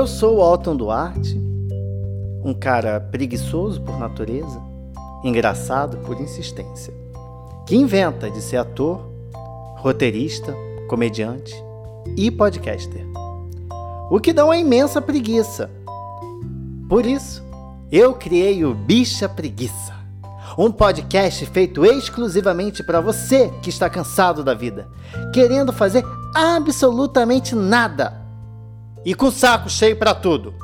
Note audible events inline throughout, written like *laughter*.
Eu sou o Alton Duarte, um cara preguiçoso por natureza, engraçado por insistência, que inventa de ser ator, roteirista, comediante e podcaster. O que dá uma imensa preguiça. Por isso, eu criei o Bicha Preguiça, um podcast feito exclusivamente para você que está cansado da vida, querendo fazer absolutamente nada e com saco cheio para tudo.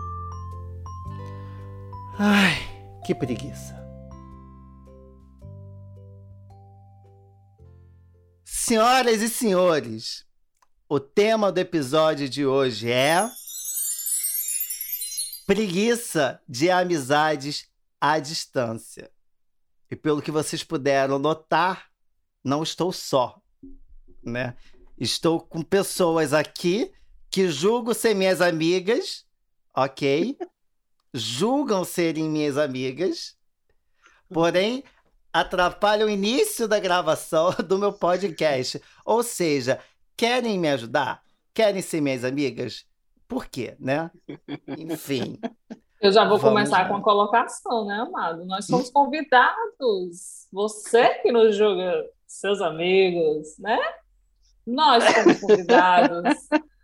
Ai, que preguiça. Senhoras e senhores, o tema do episódio de hoje é preguiça de amizades à distância. E pelo que vocês puderam notar, não estou só, né? Estou com pessoas aqui que julgo ser minhas amigas, ok? Julgam serem minhas amigas, porém atrapalham o início da gravação *laughs* do meu podcast. Ou seja, querem me ajudar? Querem ser minhas amigas? Por quê, né? Enfim. Eu já vou começar lá. com a colocação, né, amado? Nós somos convidados. Você que nos julga seus amigos, né? Nós somos convidados. *laughs*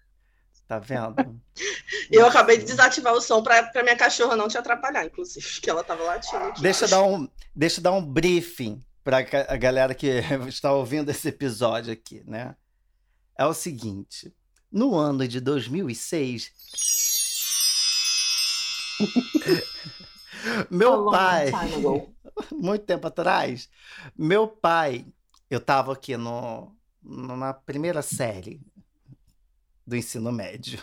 Tá vendo? *laughs* Eu acabei de desativar o som para minha cachorra não te atrapalhar, inclusive, que ela tava latindo aqui. Deixa eu dar um, deixa eu dar um briefing para a galera que *laughs* está ouvindo esse episódio aqui, né? É o seguinte, no ano de 2006, *laughs* meu pai, muito tempo atrás, meu pai, eu tava aqui no, na primeira série do ensino médio.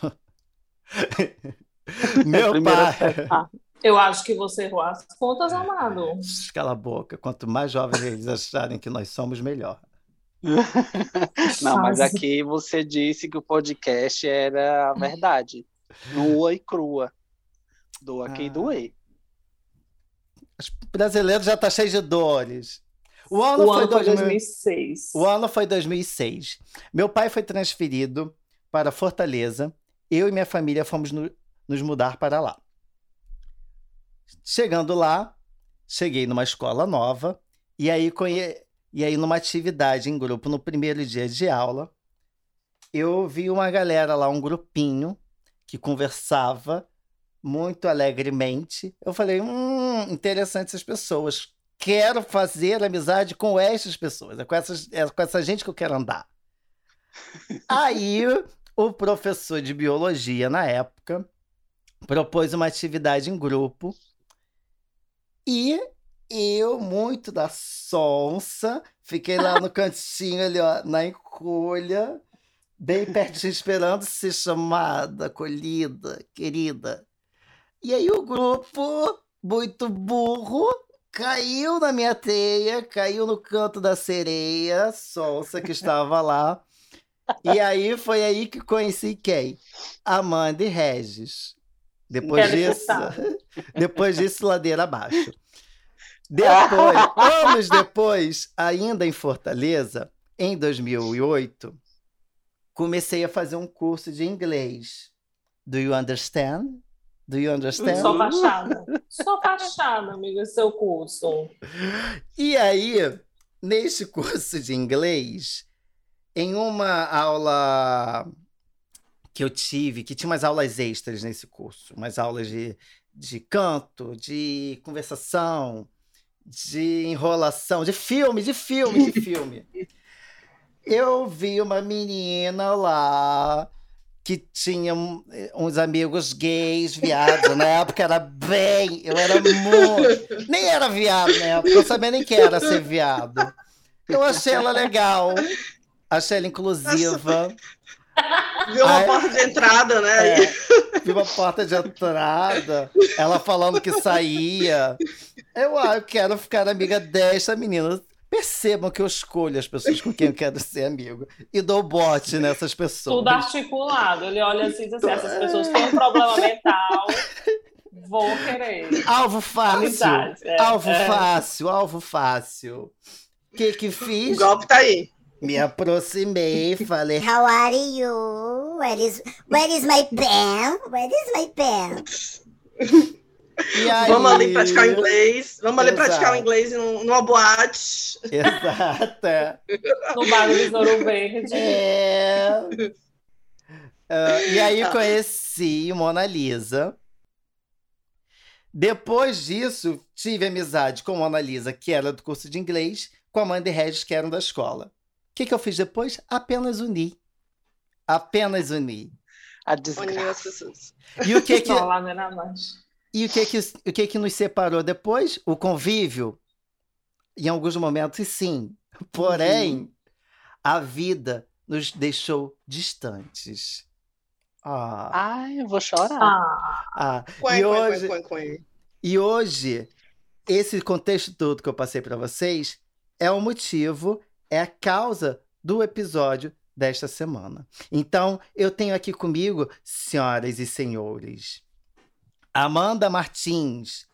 *laughs* Meu pai. Ah, eu acho que você errou as contas, amado. Cala a boca. Quanto mais jovens eles acharem que nós somos, melhor. *laughs* Não, mas aqui você disse que o podcast era a verdade. Nua e crua. Doa ah. quem doer. Os brasileiros já tá cheio de dores. O ano, o foi, ano 2006. O ano foi 2006. Meu pai foi transferido para Fortaleza. Eu e minha família fomos no, nos mudar para lá. Chegando lá, cheguei numa escola nova e aí, conhe... e aí numa atividade em grupo no primeiro dia de aula, eu vi uma galera lá, um grupinho que conversava muito alegremente. Eu falei, hum, interessante essas pessoas. Quero fazer amizade com essas pessoas. É com, essas, é com essa gente que eu quero andar. *laughs* Aí o professor de biologia, na época, propôs uma atividade em grupo e eu, muito da sonsa, fiquei lá no *laughs* cantinho ali, ó, na encolha, bem pertinho, esperando ser chamada, acolhida, querida. E aí o grupo, muito burro, caiu na minha teia, caiu no canto da sereia, sonsa que estava lá. E aí foi aí que conheci quem? Amanda e Regis. Depois disso, *laughs* depois disso, ladeira abaixo. *laughs* Depois, anos depois, ainda em Fortaleza, em 2008, comecei a fazer um curso de inglês. Do you understand? Do you understand? Só fachada. Só fachada, amigo, seu curso. E aí, nesse curso de inglês, em uma aula que eu tive, que tinha umas aulas extras nesse curso, umas aulas de, de canto, de conversação, de enrolação, de filme, de filme, de *laughs* filme. eu vi uma menina lá que tinha uns amigos gays, viados. Na época era bem. Eu era muito. Nem era viado na época, eu sabia nem que era ser viado. Eu achei ela legal. Achei ela inclusiva. *laughs* Viu uma Aí, porta de entrada, né? É, viu uma porta de entrada. Ela falando que saía. Eu, ah, eu quero ficar amiga dessa menina. Percebam que eu escolho as pessoas com quem eu quero ser amigo. E dou bote nessas pessoas. Tudo articulado. Ele olha assim e diz assim: essas pessoas têm um problema mental. Vou querer. Alvo fácil. É, alvo é. fácil, alvo fácil. O que que fiz? O golpe tá aí. Me aproximei, *laughs* falei. How are you? Where is where is my pen? Where is my pen? E aí? *laughs* Vamos ali praticar o inglês. Vamos ali Exato. praticar o inglês num- numa boate. *laughs* Exato. No bar do Besouro Verde. É. Ah, e aí conheci Mona Lisa. Depois disso, tive amizade com Mona Lisa, que era do curso de inglês, com a Mandy Regis, que eram da escola. O que, que eu fiz depois? Apenas uni. Apenas uni. A desgraça. E o que que, Só lá na mais. e o que, que, o que que nos separou depois? O convívio. Em alguns momentos, sim. Porém, a vida nos deixou distantes. Ah, Ai, eu vou chorar. Ah, ah. E hoje. E hoje, esse contexto todo que eu passei para vocês é o motivo, é a causa do episódio desta semana. Então, eu tenho aqui comigo, senhoras e senhores, Amanda Martins,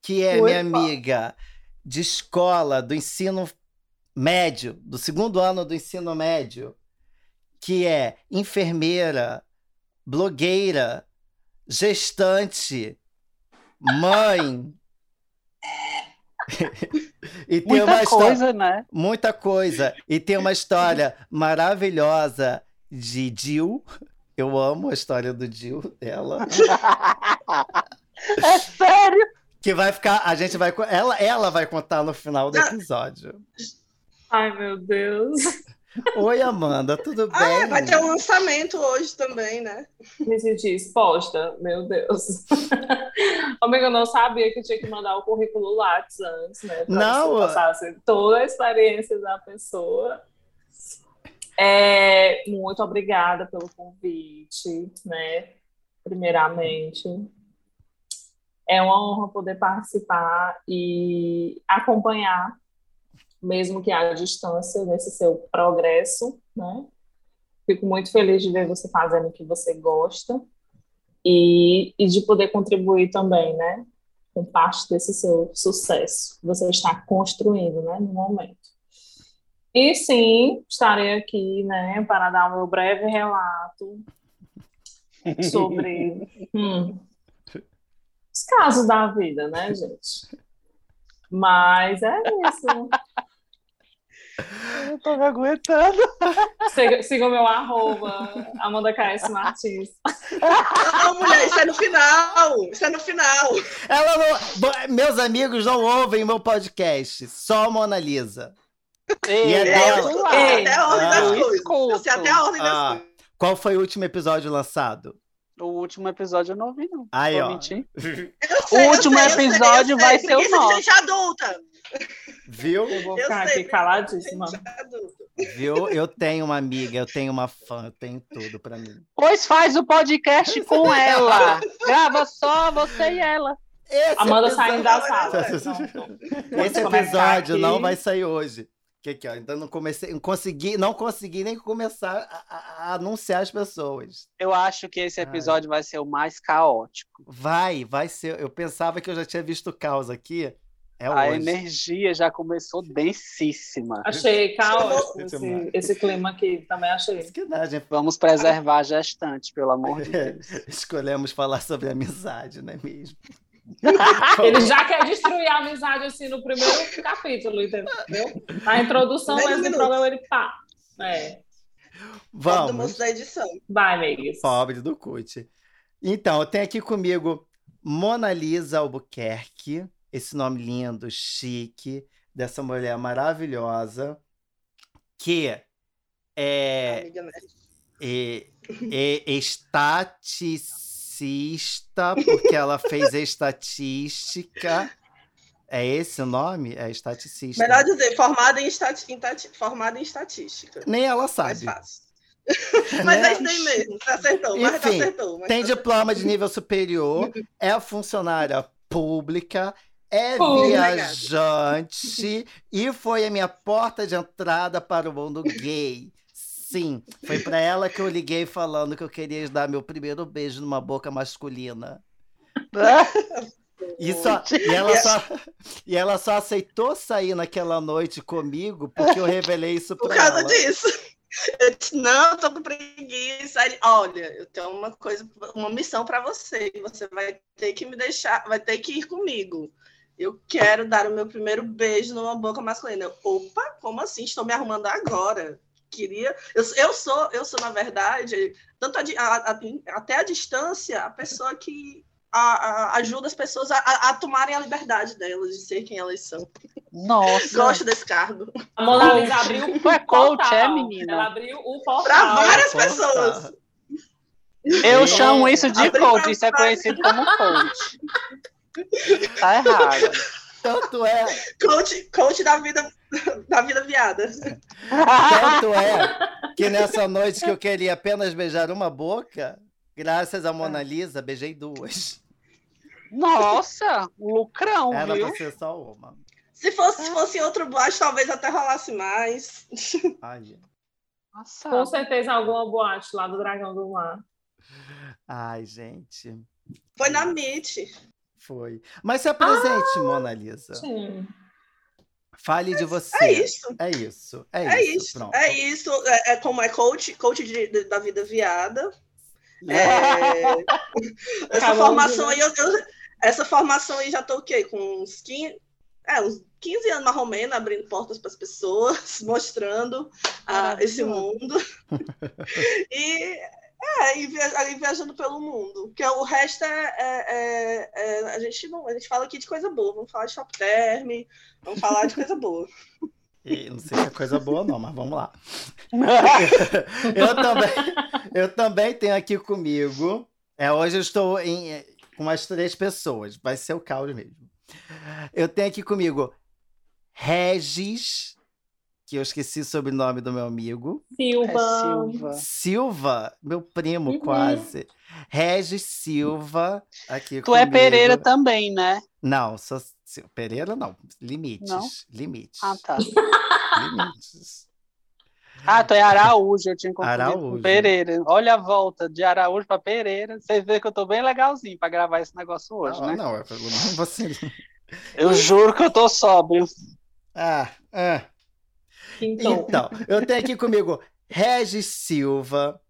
que é Opa. minha amiga de escola do ensino médio, do segundo ano do ensino médio, que é enfermeira, blogueira, gestante, mãe. *laughs* e tem uma Muita história, coisa, né? muita coisa. E tem uma história maravilhosa de Jill. Eu amo a história do Jill dela. *laughs* é sério? Que vai ficar, a gente vai, ela, ela vai contar no final do episódio. ai, meu Deus. Oi, Amanda, tudo Ah, bem? vai ter um lançamento hoje também, né? Me senti exposta, meu Deus. *laughs* Amiga, eu não sabia que tinha que mandar o currículo Lattes antes, né? Pra Não, você passasse toda a experiência da pessoa. É, muito obrigada pelo convite, né? Primeiramente. É uma honra poder participar e acompanhar, mesmo que à distância, nesse seu progresso, né? Fico muito feliz de ver você fazendo o que você gosta e, e de poder contribuir também, né? Com parte desse seu sucesso que você está construindo, né? No momento. E sim, estarei aqui, né? Para dar o meu breve relato *laughs* sobre hum, os casos da vida, né, gente? Mas é isso. Eu tô me aguentando. Siga, siga o meu arroba, Amanda KS Martins. Não, mulher, isso é no final. Isso é no final. Ela não- meus amigos não ouvem meu podcast, só a Mona Lisa. Ei, E é eu dela. Ei, Até a ordem Ah. das Eu coisas. Eu sei até a ordem das Ah. coisas. Qual foi o último episódio lançado? O último episódio eu não ouvi, não. Aí, Vou ó. mentir. Eu sei, eu último sei, eu sei, episódio eu sei. vai ser o de nosso. gente adulta. Viu? Eu vou ficar aqui caladíssima. Viu? Eu tenho uma amiga, eu tenho uma fã, eu tenho tudo pra mim. Pois faz o podcast com ela. Grava só você e ela. Esse Amanda episódio- saindo da sala. *laughs* Esse Vamos começar episódio não vai sair hoje. Que aqui, ó, ainda não comecei, não consegui, não consegui nem começar a, a- a anunciar as pessoas. Eu acho que esse episódio vai ser o mais caótico. Vai, vai ser. Eu pensava que eu já tinha visto o caos aqui. É a hoje. energia já começou densíssima. Achei caótico esse, esse clima aqui. Também achei. Isso que dá, gente. Vamos preservar a gestante, pelo amor de *laughs* É, Deus. escolhemos falar sobre amizade, não é mesmo? *laughs* Ele já quer destruir a amizade assim no primeiro capítulo, entendeu? Na introdução, mas no programa ele pá. É. Vamos. moço da edição. Vai, Megas. Pobre do Cut. Então, eu tenho aqui comigo Mona Lisa Albuquerque, esse nome lindo, chique, dessa mulher maravilhosa, que é, é, é estaticista, porque ela fez estatística. É esse o nome? É estaticista. Melhor dizer, formada em, estati... em tati- formada em estatística. Nem ela sabe. *laughs* Mas Né? é isso aí mesmo. Você acertou, mas Enfim, acertou. Tem diploma de nível superior, *laughs* é funcionária pública, é Pública. viajante e foi a minha porta de entrada para o mundo gay. Sim, foi para ela que eu liguei falando que eu queria dar meu primeiro beijo numa boca masculina. E, só, e, ela só, e ela só aceitou sair naquela noite comigo porque eu revelei isso *laughs* Por pra causa ela. disso. Eu disse, não, tô com preguiça. Ele, olha, eu tenho uma coisa, uma missão para você. Você vai ter que me deixar, vai ter que ir comigo. Eu quero dar o meu primeiro beijo numa boca masculina. Eu, Opa, como assim? Estou me arrumando agora. Queria. Eu, eu sou, eu sou, na verdade, tanto a a- a- até a distância, a pessoa que a- a- ajuda as pessoas a, a- a tomarem a liberdade delas, de ser quem elas são. Nossa. Gosto desse cargo. A Mona Lisa abriu o Tu é coach, portal. é, menina? Ela abriu o portal. Para várias pessoas. Eu chamo isso de Abri coach, isso é conhecido como coach. *laughs* Tá errado. Tanto é, Coach, coach da vida, da vida viada. tanto é que nessa noite que eu queria apenas beijar uma boca, graças a Mona Lisa, beijei duas. Nossa, lucrão, Era viu? pra ser só uma. Se fosse, se fosse outro boate, talvez até rolasse mais. Ai, Nossa. Com certeza alguma boate lá do Dragão do Mar. ai, gente. Foi na MIT. Foi. Mas se apresente, Mona Lisa. Sim. Fale de você. É isso. É isso. É, É isso. isso. Pronto. É isso. É, é como é coach, coach de- de- da vida viada. É, *laughs* essa Acabou, formação né? aí, eu, eu- essa formação aí já tô o quê? Com uns 15, é, uns 15 anos mais ou menos, abrindo portas para as pessoas, *laughs* mostrando ah, esse mundo. *laughs* e, é, e, via- viajando pelo mundo. Porque o resto é, é- é- é- a, gente não, a gente fala aqui de coisa boa. Vamos falar de shop term, vamos falar de coisa boa. *laughs* E não sei se é coisa boa, não, mas vamos lá. *laughs* eu, também, eu também tenho aqui comigo. É, hoje eu estou em, com umas três pessoas. Vai ser o caos mesmo. Eu tenho aqui comigo Regis, que eu esqueci o sobrenome do meu amigo. É Silva. Silva. Silva, meu primo, Uhum. quase. Regis Silva, aqui Tu é comigo. Pereira também, né? Não, sou Sil- Pereira não. Limites. Não? Limites. Ah, tá. Limites. Ah, tu é Araújo, eu tinha confundido Araújo. com Pereira. Olha a volta de Araújo para Pereira. Você vê que eu tô bem legalzinho para gravar esse negócio hoje, não, né? não, é pelo menos você. Eu juro que eu tô sóbrio. Ah, ah. Então, Então, eu tenho aqui comigo Regis Silva,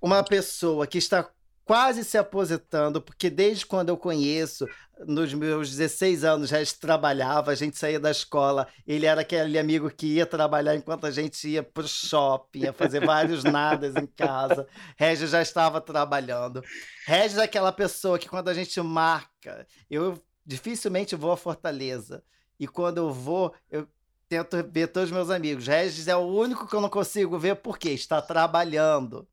uma pessoa que está quase se aposentando, porque desde quando eu conheço, nos meus 16 anos, Regis trabalhava, a gente saía da escola, ele era aquele amigo que ia trabalhar enquanto a gente ia pro shopping, ia fazer vários *laughs* nadas em casa. Regis já estava trabalhando. Regis é aquela pessoa que quando a gente marca, eu dificilmente vou a Fortaleza. E quando eu vou, eu tento ver todos os meus amigos. Regis é o único que eu não consigo ver porque está trabalhando.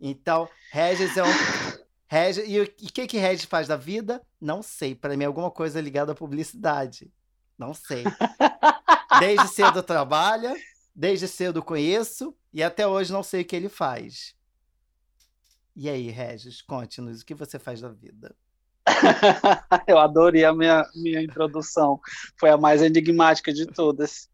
Então, Regis é um. *laughs* Regis, e o que, que Regis faz da vida? Não sei. Para mim, é alguma coisa ligada à publicidade. Não sei. *laughs* Desde cedo trabalha, desde cedo conheço e até hoje não sei o que ele faz. E aí, Regis, conte-nos o que você faz da vida. *laughs* Eu adorei a minha, minha introdução. Foi a mais enigmática de todas.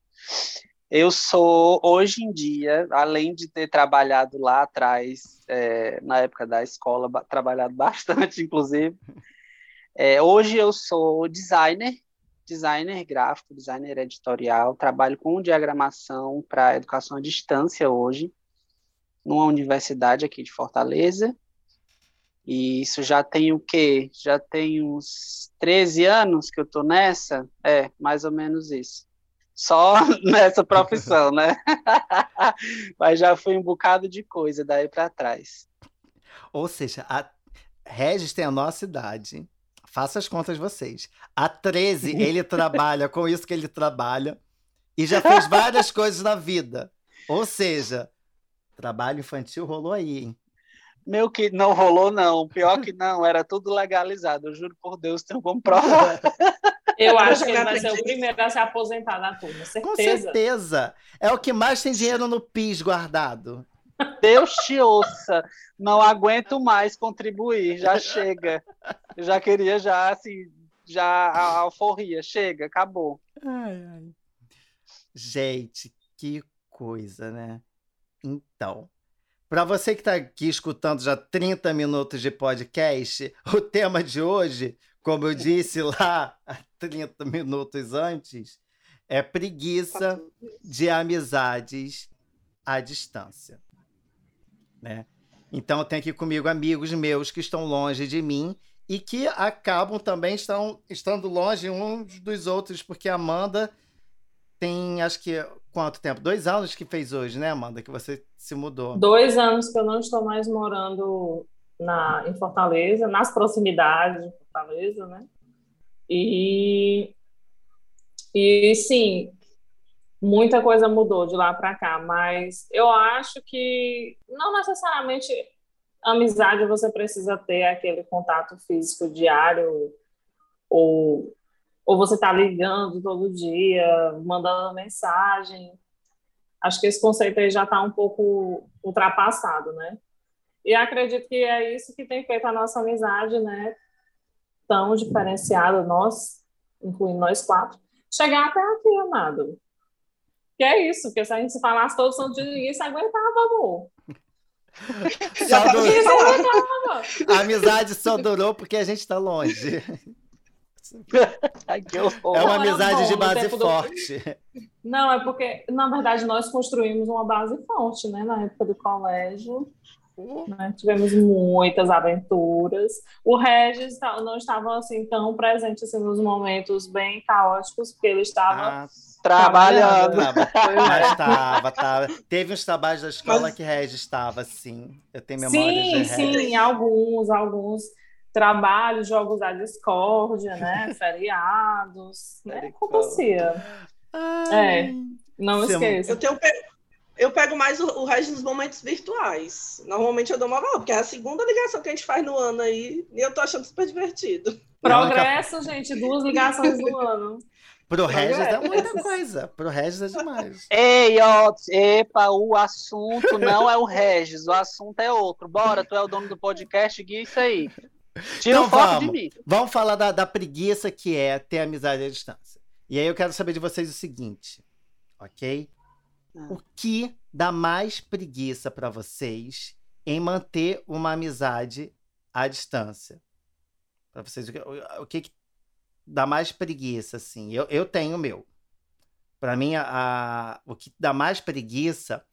Eu sou, hoje em dia, além de ter trabalhado lá atrás, é, na época da escola, ba- trabalhado *laughs* bastante, inclusive, é, hoje eu sou designer, designer gráfico, designer editorial, trabalho com diagramação para educação à distância hoje, numa universidade aqui de Fortaleza. E isso já tem o quê? Já tem uns 13 anos que eu tô nessa? É, mais ou menos isso. Só *laughs* nessa profissão, né? *laughs* Mas já fui um bocado de coisa daí para trás. Ou seja, a Regis tem a nossa idade. Faça as contas vocês. A 13, *laughs* ele trabalha com isso que ele trabalha e já fez várias coisas na vida. Ou seja, trabalho infantil rolou aí, hein? Meu que não rolou, não. Pior que não, era tudo legalizado. Eu juro por Deus, tenho como provar. eu acho que ele vai ser o primeiro a se aposentar da turma, Com certeza. certeza. É o que mais tem dinheiro no PIS guardado. Deus te ouça. Não aguento mais contribuir. Já chega. Eu já queria já assim, já a alforria. Chega, acabou. Ai, ai. Gente, que coisa, né? Então, para você que está aqui escutando já 30 minutos de podcast, o tema de hoje como eu disse lá 30 minutos antes, é preguiça de amizades à distância. Né? Então, tem aqui comigo amigos meus que estão longe de mim e que acabam também estão, estando longe uns dos outros, porque a Amanda tem, acho que, quanto tempo? Dois anos que fez hoje, né, Amanda, que você se mudou. Dois anos que eu não estou mais morando na, em Fortaleza, nas proximidades de Fortaleza, né? E, e sim, muita coisa mudou de lá para cá, mas eu acho que não necessariamente amizade você precisa ter aquele contato físico diário ou ou você está ligando todo dia, mandando mensagem. Acho que esse conceito aí já está um pouco ultrapassado, né? E acredito que é isso que tem feito a nossa amizade, né? Tão diferenciada, nós, incluindo nós quatro, chegar até aqui, amado. Que é isso, porque se a gente falasse todos os dias, ninguém se aguentava, amor. Só durou... A amizade só durou porque a gente está longe. *laughs* Ai, é uma amizade de base forte. Do... Não, é porque, na verdade, nós construímos uma base forte, né? Na época do colégio. Uh. Né? Tivemos muitas aventuras. O Regis não estava assim tão presente assim, nos momentos bem caóticos, porque ele estava ah, trabalhando. *laughs* Mas estava, estava. Teve uns trabalhos da escola Mas... que Regis estava, sim. Eu tenho memória sim, de Sim, sim, alguns, alguns trabalho, jogos da discórdia, né? *laughs* Feriados, né? Acontecia. É, não Sim. esqueça. Eu, tenho, eu pego mais o, o resto dos momentos virtuais. Normalmente eu dou uma volta, porque é a segunda ligação que a gente faz no ano aí, e eu tô achando super divertido. Progresso, gente, duas ligações no ano. Pro Regis é muita coisa. Pro Regis é demais. Ei, ó, epa, o assunto não é o Regis, o assunto é outro. Bora, tu é o dono do podcast, guia isso aí. Tira então, foto vamos, de mim. Vamos falar da, da preguiça que é ter amizade à distância. E aí eu quero saber de vocês o seguinte, ok? Ah. O que dá mais preguiça para vocês em manter uma amizade à distância? Para vocês, o, o, o que, que, dá mais preguiça, assim? Eu, eu tenho o meu. Para mim, a, a, o que dá mais preguiça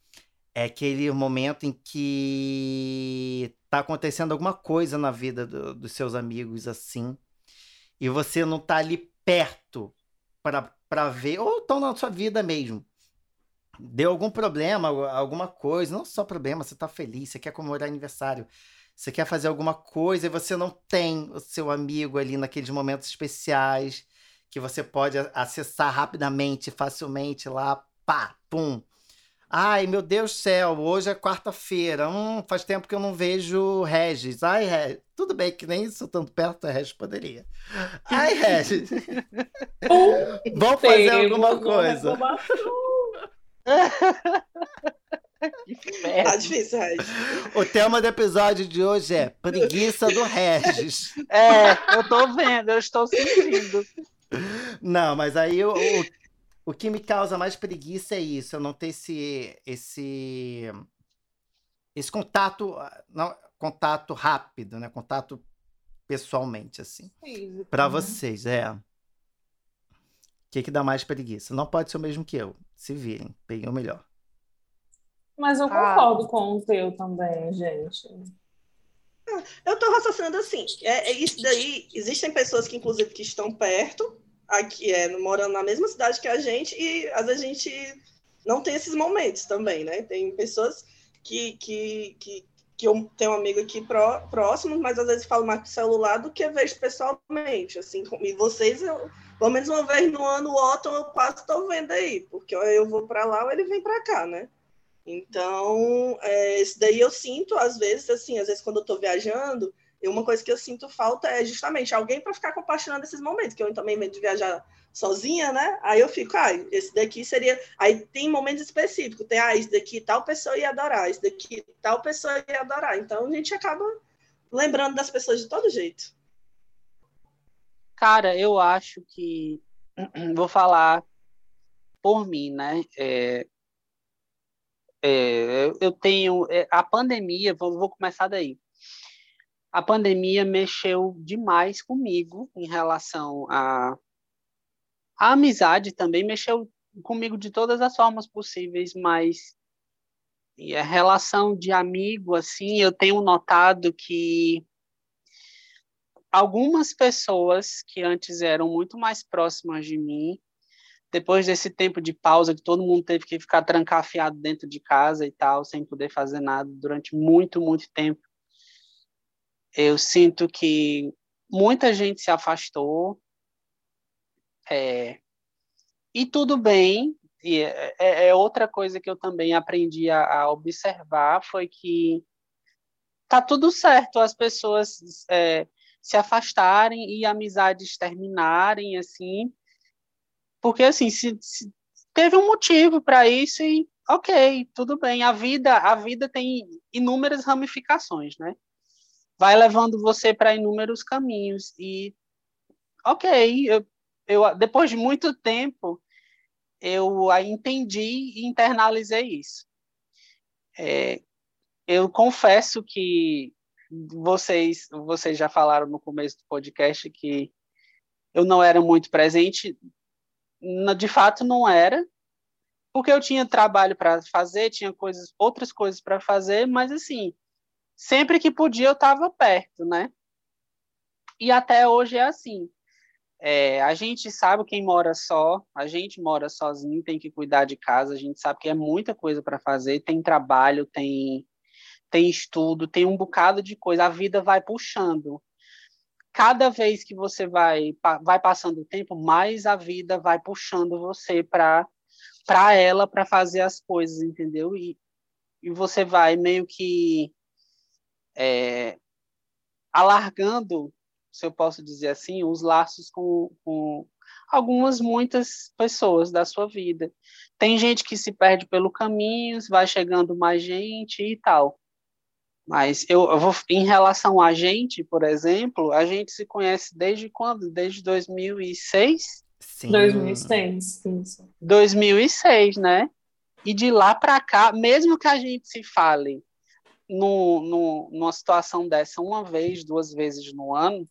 é aquele momento em que tá acontecendo alguma coisa na vida do, dos seus amigos assim, e você não tá ali perto para ver, ou estão na sua vida mesmo. Deu algum problema, alguma coisa, não só problema, você tá feliz, você quer comemorar aniversário, você quer fazer alguma coisa e você não tem o seu amigo ali naqueles momentos especiais que você pode acessar rapidamente, facilmente lá, pá, pum, Ai, meu Deus do céu, hoje é quarta-feira. Hum, faz tempo que eu não vejo Regis. Ai, Regis. Tudo bem que nem isso tanto perto, a Regis poderia. Ai, Regis. *laughs* Vamos fazer alguma coisa. *laughs* Tá difícil, Regis. O tema do episódio de hoje é preguiça do Regis. É, eu tô vendo, eu estou sentindo. Não, mas aí o, o o que me causa mais preguiça é isso, eu não ter esse esse esse contato, não, contato rápido, né? Contato pessoalmente assim. Para né? vocês, é. O que que dá mais preguiça? Não pode ser o mesmo que eu. Se virem, peguem o melhor. Mas eu ah. concordo ah. com o teu também, gente. Eu estou raciocinando assim, é, é, isso daí, existem pessoas que, inclusive, que estão perto, aqui, é, morando na mesma cidade que a gente, e às vezes a gente não tem esses momentos também, né? Tem pessoas que, que, que, que eu tenho um amigo aqui pró, próximo, mas às vezes falo mais com celular do que vejo pessoalmente, assim, e vocês, eu, pelo menos uma vez no ano, o Otton eu quase estou vendo aí, porque eu vou para lá ou ele vem para cá, né? Então, é, isso daí eu sinto, às vezes, assim, às vezes quando eu estou viajando, e uma coisa que eu sinto falta é justamente alguém para ficar compartilhando esses momentos, que eu também medo de viajar sozinha, né? Aí eu fico, ah, esse daqui seria. Aí tem momentos específicos, tem, ah, esse daqui tal pessoa ia adorar, esse daqui tal pessoa ia adorar. Então a gente acaba lembrando das pessoas de todo jeito. Cara, eu acho que. *clears throat* Vou falar por mim, né? É, é, eu tenho. É, a pandemia, vou, vou começar daí a pandemia mexeu demais comigo em relação a a amizade também mexeu comigo de todas as formas possíveis, mas e a relação de amigo assim, eu tenho notado que algumas pessoas que antes eram muito mais próximas de mim, depois desse tempo de pausa que todo mundo teve que ficar trancafiado dentro de casa e tal, sem poder fazer nada durante muito, muito tempo, eu sinto que muita gente se afastou. É, e tudo bem, e é, é, é, outra coisa que eu também aprendi a, a, observar foi que tá tudo certo as pessoas é, se afastarem e amizades terminarem assim, porque assim se, se teve um motivo para isso e ok, tudo bem. A vida a vida tem inúmeras ramificações, né? Vai levando você para inúmeros caminhos. E ok eu, eu depois de muito tempo eu entendi e internalizei isso. É, eu confesso que vocês vocês já falaram no começo do podcast que eu não era muito presente. De fato não era porque eu tinha trabalho para fazer tinha coisas outras coisas para fazer mas assim sempre que podia eu estava perto, né? E até hoje é assim. É, a gente sabe quem mora só, a gente mora sozinho, tem que cuidar de casa, a gente sabe que é muita coisa para fazer, tem trabalho, tem tem estudo, tem um bocado de coisa, a vida vai puxando. Cada vez que você vai vai passando o tempo, mais a vida vai puxando você para para ela para fazer as coisas, entendeu? E, e você vai meio que é, alargando, se eu posso dizer assim, os laços com, com algumas, muitas pessoas da sua vida. Tem gente que se perde pelo caminho, vai chegando mais gente e tal. Mas eu, eu, vou, em relação a gente, por exemplo, a gente se conhece desde quando? Desde 2006? Sim. 2006, isso. 2006, né? E de lá para cá, mesmo que a gente se fale no, no, numa situação dessa uma vez, duas vezes no ano,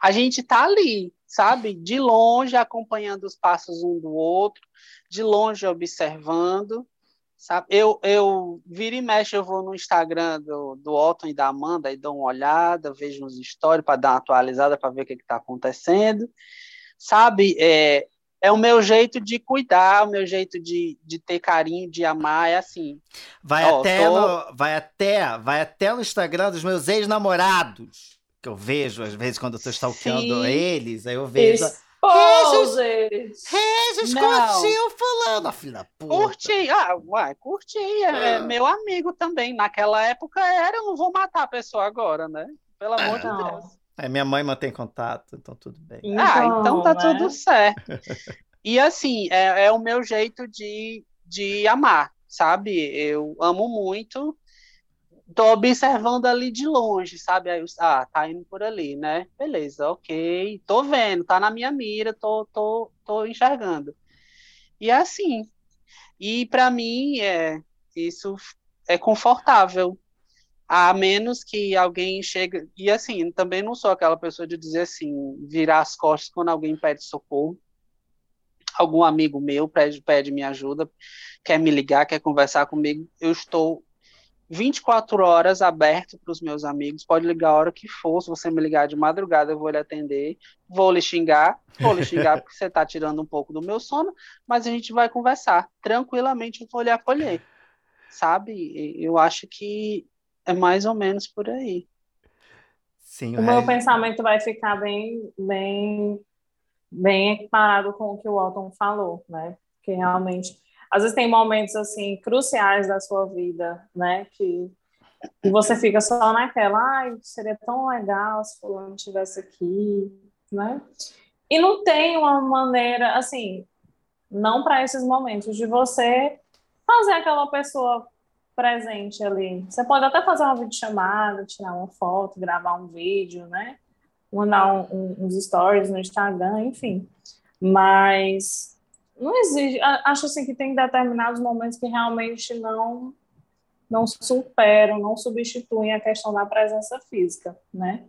a gente está ali, sabe? De longe, acompanhando os passos um do outro, de longe observando, sabe? Eu, eu vira e mexe, eu vou no Instagram do, do Otton e da Amanda e dou uma olhada, vejo nos stories para dar uma atualizada, para ver o que está acontecendo, sabe? É, é o meu jeito de cuidar, o meu jeito de, de ter carinho, de amar, é assim. Vai ó, até tô... no, vai até, vai até no Instagram dos meus ex-namorados, que eu vejo às vezes quando eu tô stalkeando Sim. eles, aí eu vejo Regis, Regis curtiu fulano, a filha da puta. Curti, ah, uai, curti, é, é, ah. meu amigo também. Naquela época era, eu não vou matar a pessoa agora, né? Pelo amor de Deus. É, minha mãe mantém contato, então tudo bem. ah, então tá né? tudo certo. *laughs* E assim, é, é, o meu jeito de, de amar, sabe? Eu amo muito, tô observando ali de longe, sabe? Aí, ah, tá indo por ali, né? Beleza, ok. Tô vendo, tá na minha mira, tô, tô, tô enxergando. E é assim. E para mim, é, isso é confortável, a menos que alguém chegue. E assim, também não sou aquela pessoa de dizer assim, virar as costas quando alguém pede socorro. Algum amigo meu pede, pede minha ajuda, quer me ligar, quer conversar comigo. Eu estou 24 horas aberto para os meus amigos. Pode ligar a hora que for. Se você me ligar de madrugada, eu vou lhe atender. Vou lhe xingar. Vou lhe xingar porque você está tirando um pouco do meu sono. Mas a gente vai conversar. Tranquilamente, eu vou lhe acolher. Sabe? Eu acho que é mais ou menos por aí. Sim, o, o meu pensamento vai ficar bem, bem, bem equiparado com o que o Walton falou, né? Porque realmente, às vezes tem momentos assim cruciais da sua vida, né? Que, que você fica só naquela, ai, seria tão legal se fulano estivesse aqui, né? E não tem uma maneira, assim, não para esses momentos de você fazer aquela pessoa presente ali. Você pode até fazer uma videochamada, tirar uma foto, gravar um vídeo, né? Mandar um, um, uns stories no Instagram, enfim. Mas não existe. Acho assim que tem determinados momentos que realmente não não superam, não substituem a questão da presença física, né?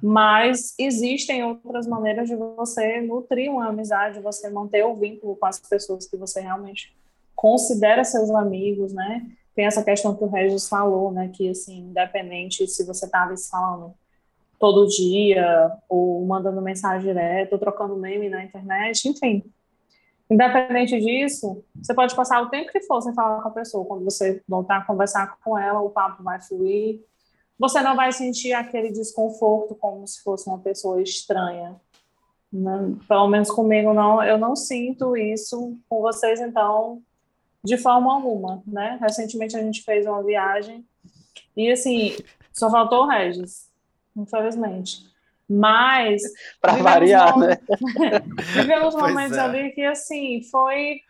Mas existem outras maneiras de você nutrir uma amizade, você manter o vínculo com as pessoas que você realmente considera seus amigos, né? Tem essa questão que o Regis falou, né? Que, assim, independente se você estava se falando todo dia, ou mandando mensagem direta, ou trocando meme na internet, enfim. Independente disso, você pode passar o tempo que for sem falar com a pessoa. Quando você voltar a conversar com ela, o papo vai fluir, você não vai sentir aquele desconforto como se fosse uma pessoa estranha. Né? Pelo menos comigo não, eu não sinto isso com vocês, então, de forma alguma, né? Recentemente a gente fez uma viagem e assim, só faltou o Regis, infelizmente. Mas *laughs* para variar, mom... né? *laughs* vivemos momentos é. ali que assim, foi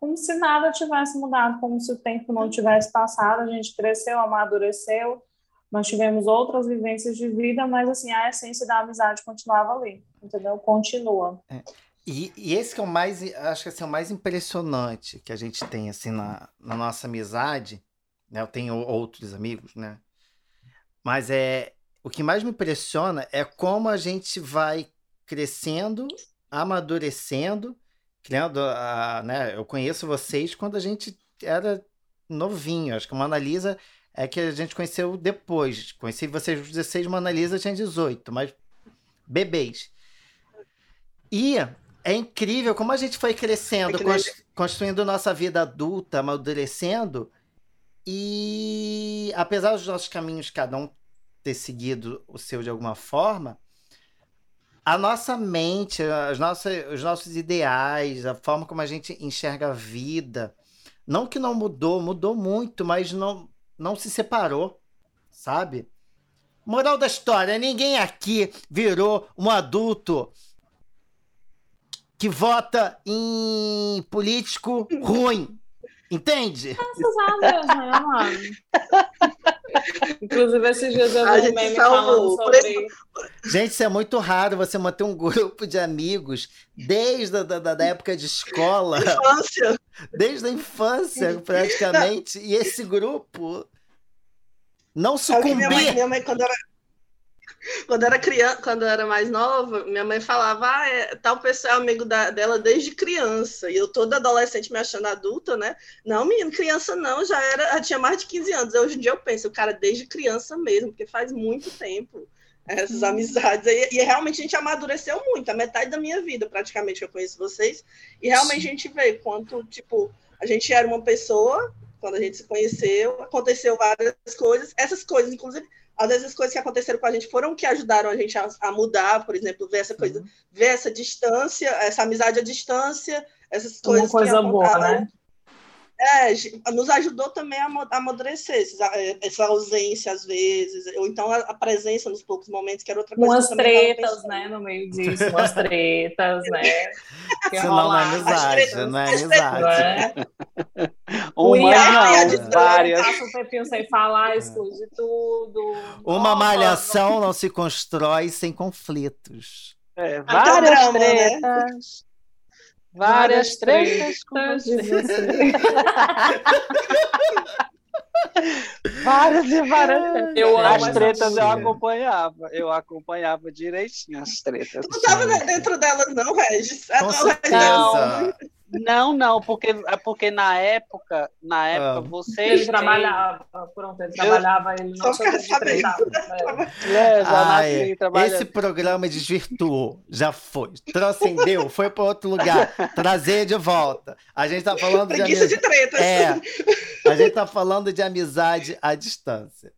como se nada tivesse mudado, como se o tempo não tivesse passado, a gente cresceu, amadureceu nós tivemos outras vivências de vida, mas assim, a essência da amizade continuava ali, entendeu? Continua. É. E, e, esse que é o mais, acho que assim, é o mais impressionante que a gente tem assim na, na nossa amizade, né? Eu tenho outros amigos, né? Mas é o que mais me impressiona é como a gente vai crescendo, amadurecendo, criando a, né? Eu conheço vocês quando a gente era novinho, acho que uma analisa é que a gente conheceu depois. Conheci vocês aos 16, Mona Lisa tinha 18, mas bebês. E é incrível como a gente foi crescendo, é construindo nossa vida adulta, amadurecendo. E apesar dos nossos caminhos, cada um ter seguido o seu de alguma forma, a nossa mente, as nossas, os nossos ideais, a forma como a gente enxerga a vida, não que não mudou, mudou muito, mas não, não se separou, sabe? Moral da história: ninguém aqui virou um adulto que vota em político ruim. Entende? Né, mano? *laughs* Inclusive, esses dias eu vi um meme falando sobre... Gente, isso é muito raro, você manter um grupo de amigos desde a da, da época de escola. *laughs* Infância. Desde a infância, praticamente. E esse grupo não sucumbir. Minha mãe, minha mãe, quando era, *laughs* quando era criança, quando era mais nova, minha mãe falava, ah, é, tal pessoa é amigo da, dela desde criança. E eu toda adolescente me achando adulta, né? Não, menino, criança não, já era, já tinha mais de 15 anos. Hoje em dia eu penso, o cara desde criança mesmo, porque faz muito tempo essas amizades. E, e, realmente a gente amadureceu muito, a metade da minha vida, praticamente, que eu conheço vocês. E realmente Sim. a gente vê quanto, tipo, a gente era uma pessoa quando a gente se conheceu, aconteceu várias coisas. Essas coisas, inclusive, às vezes as coisas que aconteceram com a gente foram que ajudaram a gente a, a mudar, por exemplo, ver essa coisa, uhum. ver essa distância, essa amizade à distância, essas coisas. Uma coisa boa, né? É, nos ajudou também a amadurecer é, essa ausência às vezes, ou então a, presença nos poucos momentos, que era outra coisa. Umas tretas, né, no meio disso, umas tretas, né? *laughs* Que Isso não é amizade, não é amizade. É? *laughs* Uma não, várias. Passa um tempinho sem falar, exclui tudo. Uma malhação não se constrói sem conflitos. É, várias drama, né? tretas. Né? Várias, tretas com você. *laughs* várias e várias. Eu as tretas eu acompanhava. Eu acompanhava direitinho as tretas. Tu não estava dentro delas, não, Regis? Com certeza. Não, não, porque, é porque na época, na época, ah. você. Ele trabalhava, pronto, ele trabalhava, ele não só saber. É, já ah, é. Esse programa desvirtuou, já foi. Transcendeu, foi para outro lugar. Trazer de volta. A gente tá falando Preguiça de amizade. De tretas. É. A gente tá falando de amizade à distância.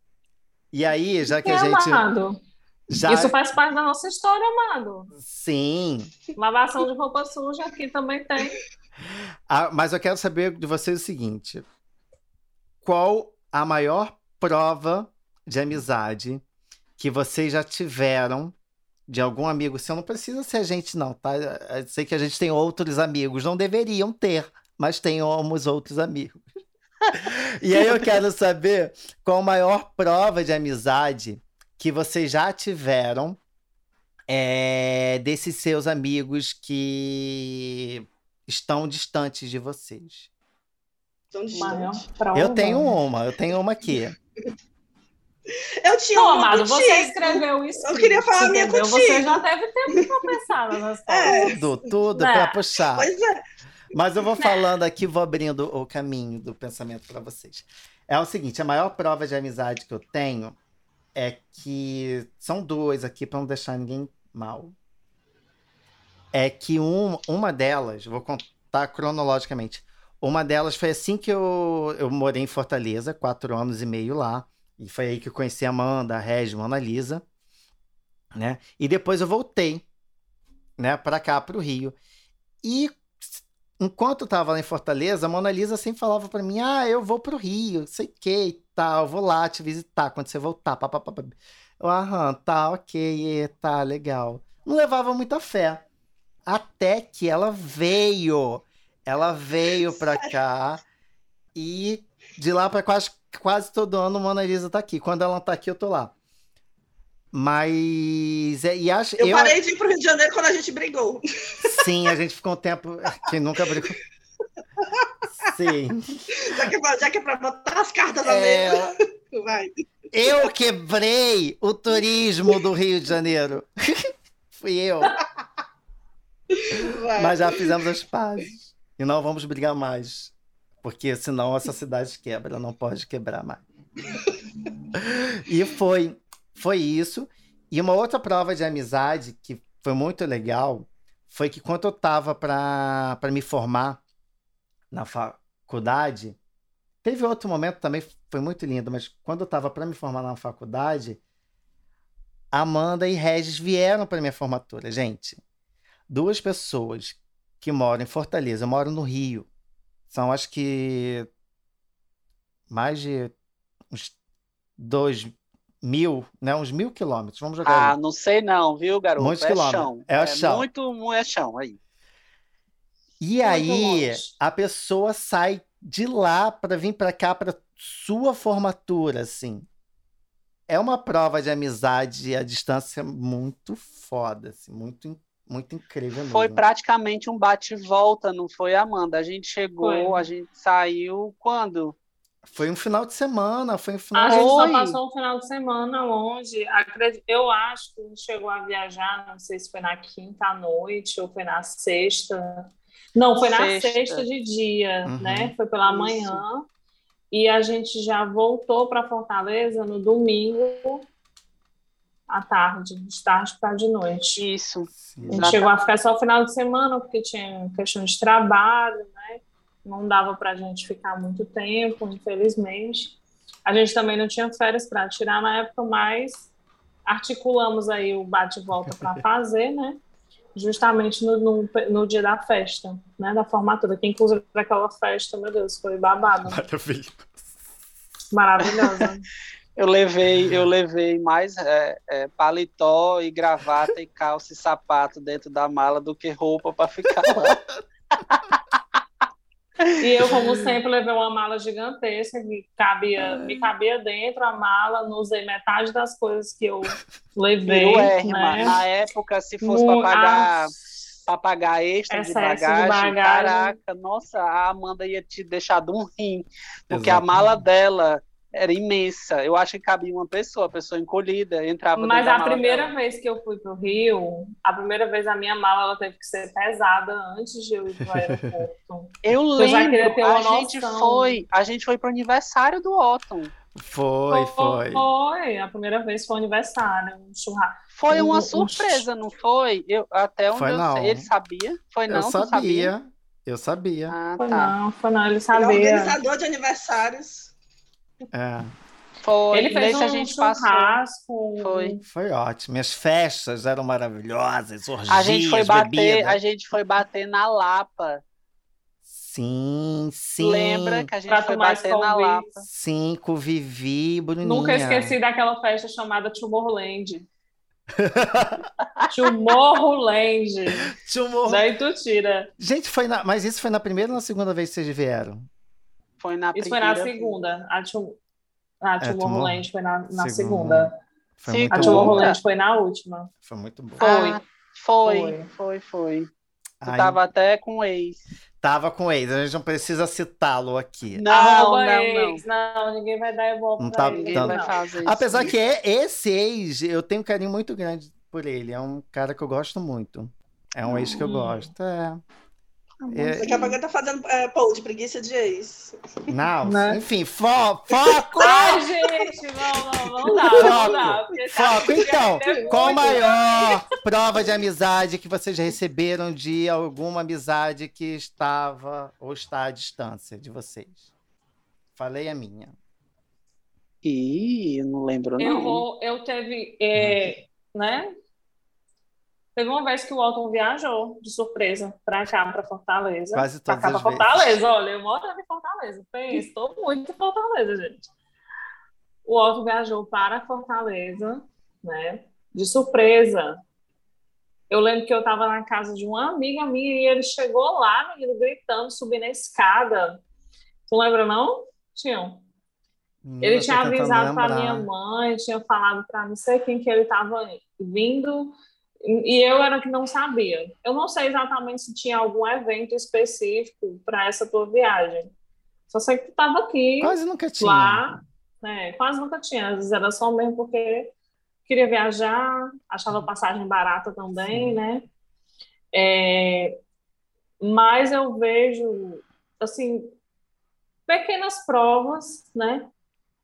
E aí, já que é a gente. Amado. Já... Isso faz parte da nossa história, amado. Sim. Lavação de roupa suja aqui também tem. Ah, mas eu quero saber de vocês o seguinte: qual a maior prova de amizade que vocês já tiveram de algum amigo seu? Não precisa ser a gente, não, tá? Eu sei que a gente tem outros amigos, não deveriam ter, mas temos outros amigos. *laughs* e aí eu quero saber qual a maior prova de amizade que vocês já tiveram é, desses seus amigos que estão distantes de vocês? tão Maior distante. prova. Eu tenho uma, eu tenho uma aqui. *laughs* Eu tinha Não, uma Amado, você escreveu isso. Eu queria falar a minha entendeu? contigo. Você já deve ter muito pensado nas *laughs* É. coisas. Tudo, tudo É. para puxar. Pois é. Mas eu vou falando aqui, vou abrindo o caminho do pensamento para vocês. É o seguinte, a maior prova de amizade que eu tenho é que são duas aqui para não deixar ninguém mal. É que um, uma delas, vou contar cronologicamente. Uma delas foi assim que eu, eu morei em Fortaleza, quatro anos e meio lá. E foi aí que eu conheci a Amanda, a Regis, a Mona Lisa. Né? E depois eu voltei né, para cá, para o Rio. E enquanto eu tava lá em Fortaleza, a Mona Lisa sempre falava pra mim: Ah, eu vou pro Rio, sei que e tal, vou lá te visitar quando você voltar. Pá. Eu, aham, tá, ok, tá, legal. Não levava muita fé. Até que ela veio. Ela veio pra *laughs* cá e de lá pra quase, quase todo ano a Mona Lisa tá aqui. Quando ela não tá aqui, eu tô lá. Mas. é, E acho, Eu, parei de ir pro Rio de Janeiro quando a gente brigou. Sim, a gente ficou um tempo. Quem nunca brigou. Sim. Já que, é pra- já que é pra botar as cartas na É, mesa. *laughs* Vai. eu quebrei o turismo do Rio de Janeiro. *laughs* Fui eu. Vai. Mas já fizemos as pazes. E não vamos brigar mais. Porque senão essa cidade quebra, não pode quebrar mais. E foi, foi isso. E uma outra prova de amizade que foi muito legal foi que quando eu estava para me formar na faculdade, teve outro momento também, foi muito lindo, mas quando eu estava para me formar na faculdade, Amanda e Regis vieram para minha formatura. Gente, duas pessoas que moram em Fortaleza, moro no Rio. São acho que mais de uns dois mil, né? Uns mil quilômetros. Vamos jogar Ah, aí. não sei não, viu, garoto? Muitos é quilômetros. chão. É chão. muito, muito é chão aí. E aí longe. a pessoa sai de lá para vir para cá para sua formatura, assim. É uma prova de amizade à distância muito foda, assim, muito, muito incrível Foi mesmo. praticamente um bate-volta, não foi, Amanda? A gente chegou, Foi. a gente saiu quando? Foi um final de semana, foi um final A de gente só passou um final de semana longe. Eu acho que a gente chegou a viajar, não sei se foi na quinta à noite ou foi na sexta. Não, foi na Sexta. sexta de dia, Uhum. né? Foi pela Isso. manhã. E a gente já voltou para Fortaleza no domingo à tarde, de tarde para de noite. Isso. Sim. A gente Exatamente. chegou a ficar só o final de semana, porque tinha questão de trabalho, né? Não dava para a gente ficar muito tempo, infelizmente. A gente também não tinha férias para tirar na época, mas articulamos aí o bate-volta para *laughs* fazer, né? Justamente no, no, no dia da festa, né? Da formatura, que inclusive aquela festa, meu Deus, foi babado, Maravilha. maravilhosa. *laughs* Eu levei, eu levei mais é, é, paletó e gravata e calça e sapato dentro da mala do que roupa para ficar lá. E eu, como sempre, levei uma mala gigantesca que cabia, me cabia dentro a mala, não usei metade das coisas que eu levei, Erma? né? Na época, se fosse para pagar, ah, para pagar extra de Excesso de bagagem, bagagem. caraca, nossa, a Amanda ia te deixar de um rim, porque a Exatamente. mala dela era imensa. Eu acho que cabia uma pessoa, a pessoa encolhida, entrava Mas a primeira dela. vez que eu fui para o Rio, a primeira vez a minha mala ela teve que ser pesada antes de eu ir para o aeroporto. *laughs* Eu Eu lembro, ter a uma gente noção. foi, a gente foi pro aniversário do Otton. Foi, foi. Foi, a primeira vez foi aniversário, um churrasco. Foi Um- uma um- surpresa, não foi? Eu, até onde Foi eu não. sei, ele sabia? Foi não, eu sabia? sabia, eu sabia. Ah, Foi tá. não, foi não, ele Ele é sabia. organizador de aniversários. É, Foi, Ele fez um a gente churrasco. Foi. foi ótimo. Minhas festas eram maravilhosas, orgias, A gente foi bater, bebida. a gente foi bater na Lapa. Sim, sim. Lembra que a gente Pra foi bater na Lapa? Sim, com Vivi e Bruninha. Nunca esqueci daquela festa chamada Tomorrowland. Tomorrowland. *laughs* Morro- Daí tu tira. Gente, foi na... mas isso foi na primeira ou na segunda vez que vocês vieram? Foi na Isso foi na primeira. segunda. A, Tom... a É, Tomorrowland foi na, na Segunda. segunda. Foi. A. Tomorrowland foi na última. Foi muito bom. Foi. Ah, foi, Foi. foi, foi. Tu Ai. tava até com o ex. Tava com ex, a gente não precisa citá-lo aqui. Não, Arroba não, não. ex. Não, ninguém vai dar ibope Não pra tá- ele, Ninguém Tanto- vai não. fazer isso. Apesar que é, esse ex, eu tenho um carinho muito grande por ele. É um cara que eu gosto muito. É um ex que eu Hum. gosto. É. É, Daqui a pouco ele tá fazendo é, pô, de preguiça de ex. não, Né? enfim, fo foco! *laughs* Ai, gente, não, não dá, não dá. porque tá Foco, então, *laughs* qual a maior prova de amizade que vocês receberam de alguma amizade que estava ou está à distância de vocês? Falei a minha. Ih, eu não lembro, Eu, não. vou- eu teve, é, né? Teve uma vez que o Walton viajou de surpresa pra cá, pra Fortaleza. Quase Pra todas cá, pra as vezes. Fortaleza. Olha, eu moro em Fortaleza. Estou muito em Fortaleza, gente. O Walton viajou para Fortaleza, né? De surpresa. Eu lembro que eu estava na casa de uma amiga minha e ele chegou lá, menino, gritando, subindo a escada. Tu lembra, não? Tião? Menina, Ele tinha avisado para minha mãe, tinha falado para não sei quem que ele estava vindo, e eu era que não sabia. Eu não sei exatamente se tinha algum evento específico para essa tua viagem. Só sei que tu estava aqui, Quase nunca tinha. lá, né? Quase nunca tinha. Às vezes era só mesmo porque queria viajar, achava passagem barata também, Sim. né? É, mas eu vejo, assim, pequenas provas, né?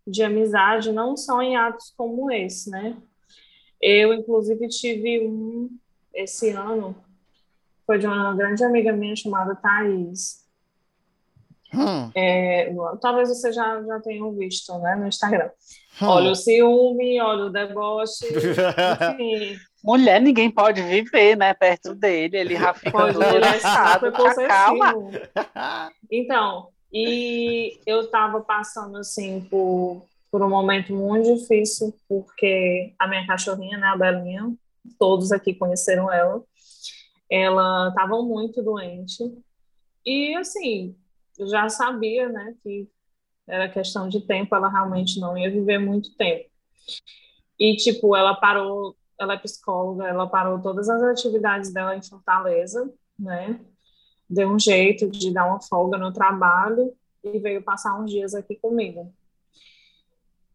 De amizade, não só em atos como esse, né? Eu, inclusive, tive um esse ano, foi de uma grande amiga minha chamada Thaís. Hum, É, talvez você já, já tenha visto, né, no Instagram. hum. Olha o ciúme, olha o deboche, *laughs* enfim. Mulher, ninguém pode viver, né, perto dele. Ele *laughs* já fica Pode todo ele é Calma. Então, e eu estava passando assim por, por um momento muito difícil, porque a minha cachorrinha, né, a Belinha, todos aqui conheceram ela, ela estava muito doente. E assim, eu já sabia, né, que era questão de tempo, ela realmente não ia viver muito tempo. E tipo, ela parou, ela é psicóloga, ela parou todas as atividades dela em Fortaleza, né? deu um jeito de dar uma folga no trabalho e veio passar uns dias aqui comigo.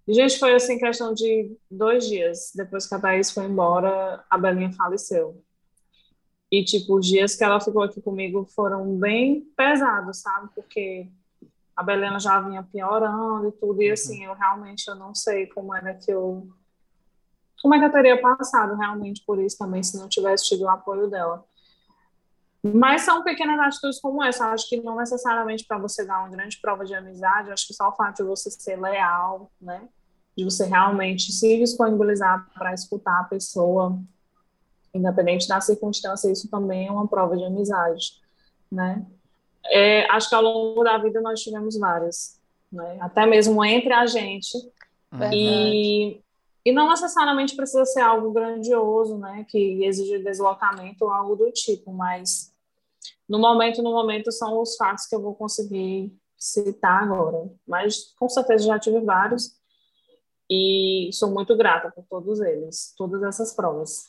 Gente, foi assim, questão de dois dias. Depois que a Thaís foi embora, a Belinha faleceu. E, tipo, os dias que ela ficou aqui comigo foram bem pesados, sabe? Porque a Belinha já vinha piorando e tudo. E, assim, eu realmente eu não sei como era que eu... Como é que eu teria passado realmente por isso também, se não tivesse tido o apoio dela. Mas são pequenas atitudes como essa. Eu acho que não necessariamente para você dar uma grande prova de amizade, acho que só o fato de você ser leal, né? De você realmente se disponibilizar para escutar a pessoa, independente da circunstância, isso também é uma prova de amizade, né? É, acho que ao longo da vida nós tivemos várias, né? Até mesmo entre a gente. E, e não necessariamente precisa ser algo grandioso, né? Que exige deslocamento ou algo do tipo, mas no momento, no momento, são os fatos que eu vou conseguir citar agora. Mas com certeza já tive vários e sou muito grata por todos eles, todas essas provas.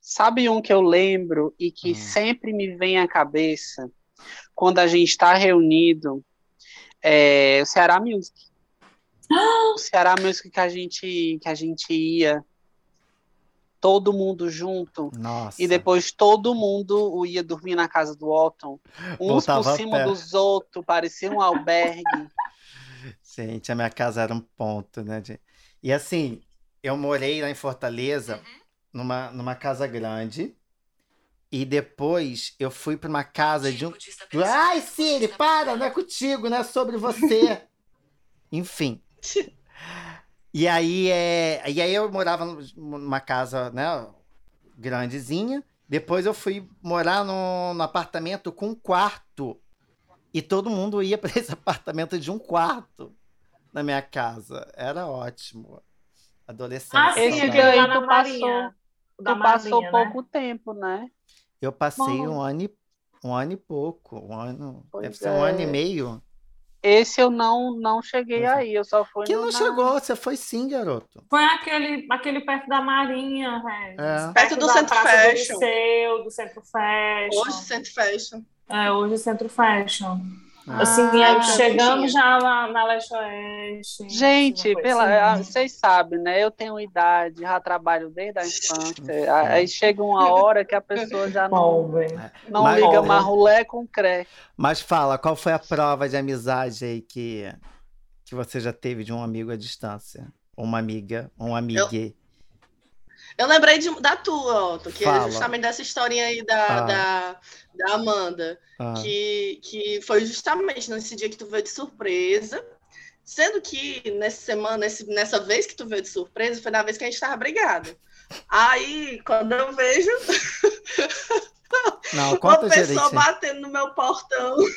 Sabe um que eu lembro e que Hum. sempre me vem à cabeça quando a gente está reunido? É o Ceará Music. O Ceará Music que a gente, que a gente ia, todo mundo junto. Nossa. E depois todo mundo ia dormir na casa do Otton. Uns Voltava por cima dos outros, parecia um albergue. *laughs* Gente, a minha casa era um ponto, né? de- E assim, eu morei lá em Fortaleza, numa, numa casa grande. E depois eu fui para uma casa de um. Ai, Siri, para, não é contigo, não é sobre você. *laughs* Enfim. E aí, é... e aí eu morava numa casa, né, grandezinha. Depois eu fui morar no, no apartamento com um quarto. E todo mundo ia para *laughs* esse apartamento de um quarto na minha casa. Era ótimo. Adolescência. Ah, sim, Esse saudade. aquele aí lá tu Marinha. Tu passou Marinha, né? pouco tempo, né? Eu passei Bom. um ano e, um ano e pouco. Um ano, Pois deve ser um ano e é. meio. Esse eu não, não cheguei é. aí, eu só fui Que não na- chegou, você foi sim, garoto. Foi aquele, aquele perto da Marinha, Regis. É. Perto do da Centro Praça Fashion. Do Liceu, do Centro Fashion. Hoje, Centro Fashion. É, hoje Centro Fashion. Ah, assim, Ah, chegando já lá na Leste Oeste. Gente, uma coisa pela, assim. ah, vocês sabem, né? Eu tenho idade, já trabalho desde a infância. Aí chega uma hora que a pessoa já *laughs* não, não Mas- liga mais rulé com cré. Mas fala, qual foi a prova de amizade aí que, que você já teve de um amigo à distância? Uma amiga, um amigue. Eu lembrei de- da tua, Otto, que Fala. é justamente dessa historinha aí da, Ah. da, da Amanda, Ah, que, que foi justamente nesse dia que tu veio de surpresa. Sendo que nessa semana, nesse, nessa vez que tu veio de surpresa, foi na vez que a gente tava brigado. Aí, quando eu vejo Não, *laughs* uma pessoa batendo no meu portão. *laughs*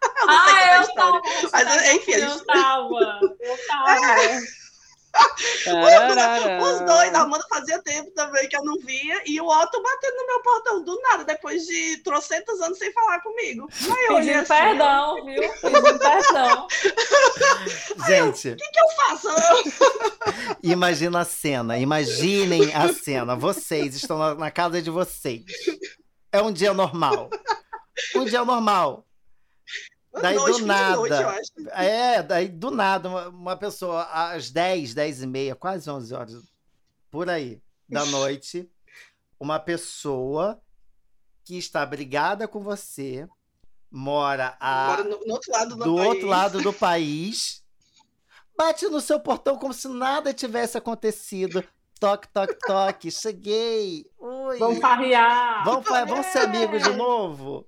Eu Ah, eu tava. Mas, enfim, eu gente- tava. Eu tava. Tararara. Os dois, a Amanda fazia tempo também que eu não via, e o Otto batendo no meu portão do nada, depois de trocentos anos sem falar comigo. Aí eu Pedindo assim, perdão, viu? Pedindo perdão. *laughs* Gente, O que eu faço? *laughs* imagina a cena, imaginem a cena. Vocês estão na, na casa de vocês. É um dia normal. Um dia normal. Daí do Noite, nada. noite, eu acho. É, daí do nada, uma, uma pessoa às 10, 10 e meia, quase 11 horas, por aí, da noite, uma pessoa que está brigada com você, mora, a, Mora no, no outro lado do, do país. outro lado do *laughs* país, bate no seu portão como se nada tivesse acontecido. Toque, toque, toque, cheguei. Oi. Vamos farrear. Vamos, vamos ser amigos de novo?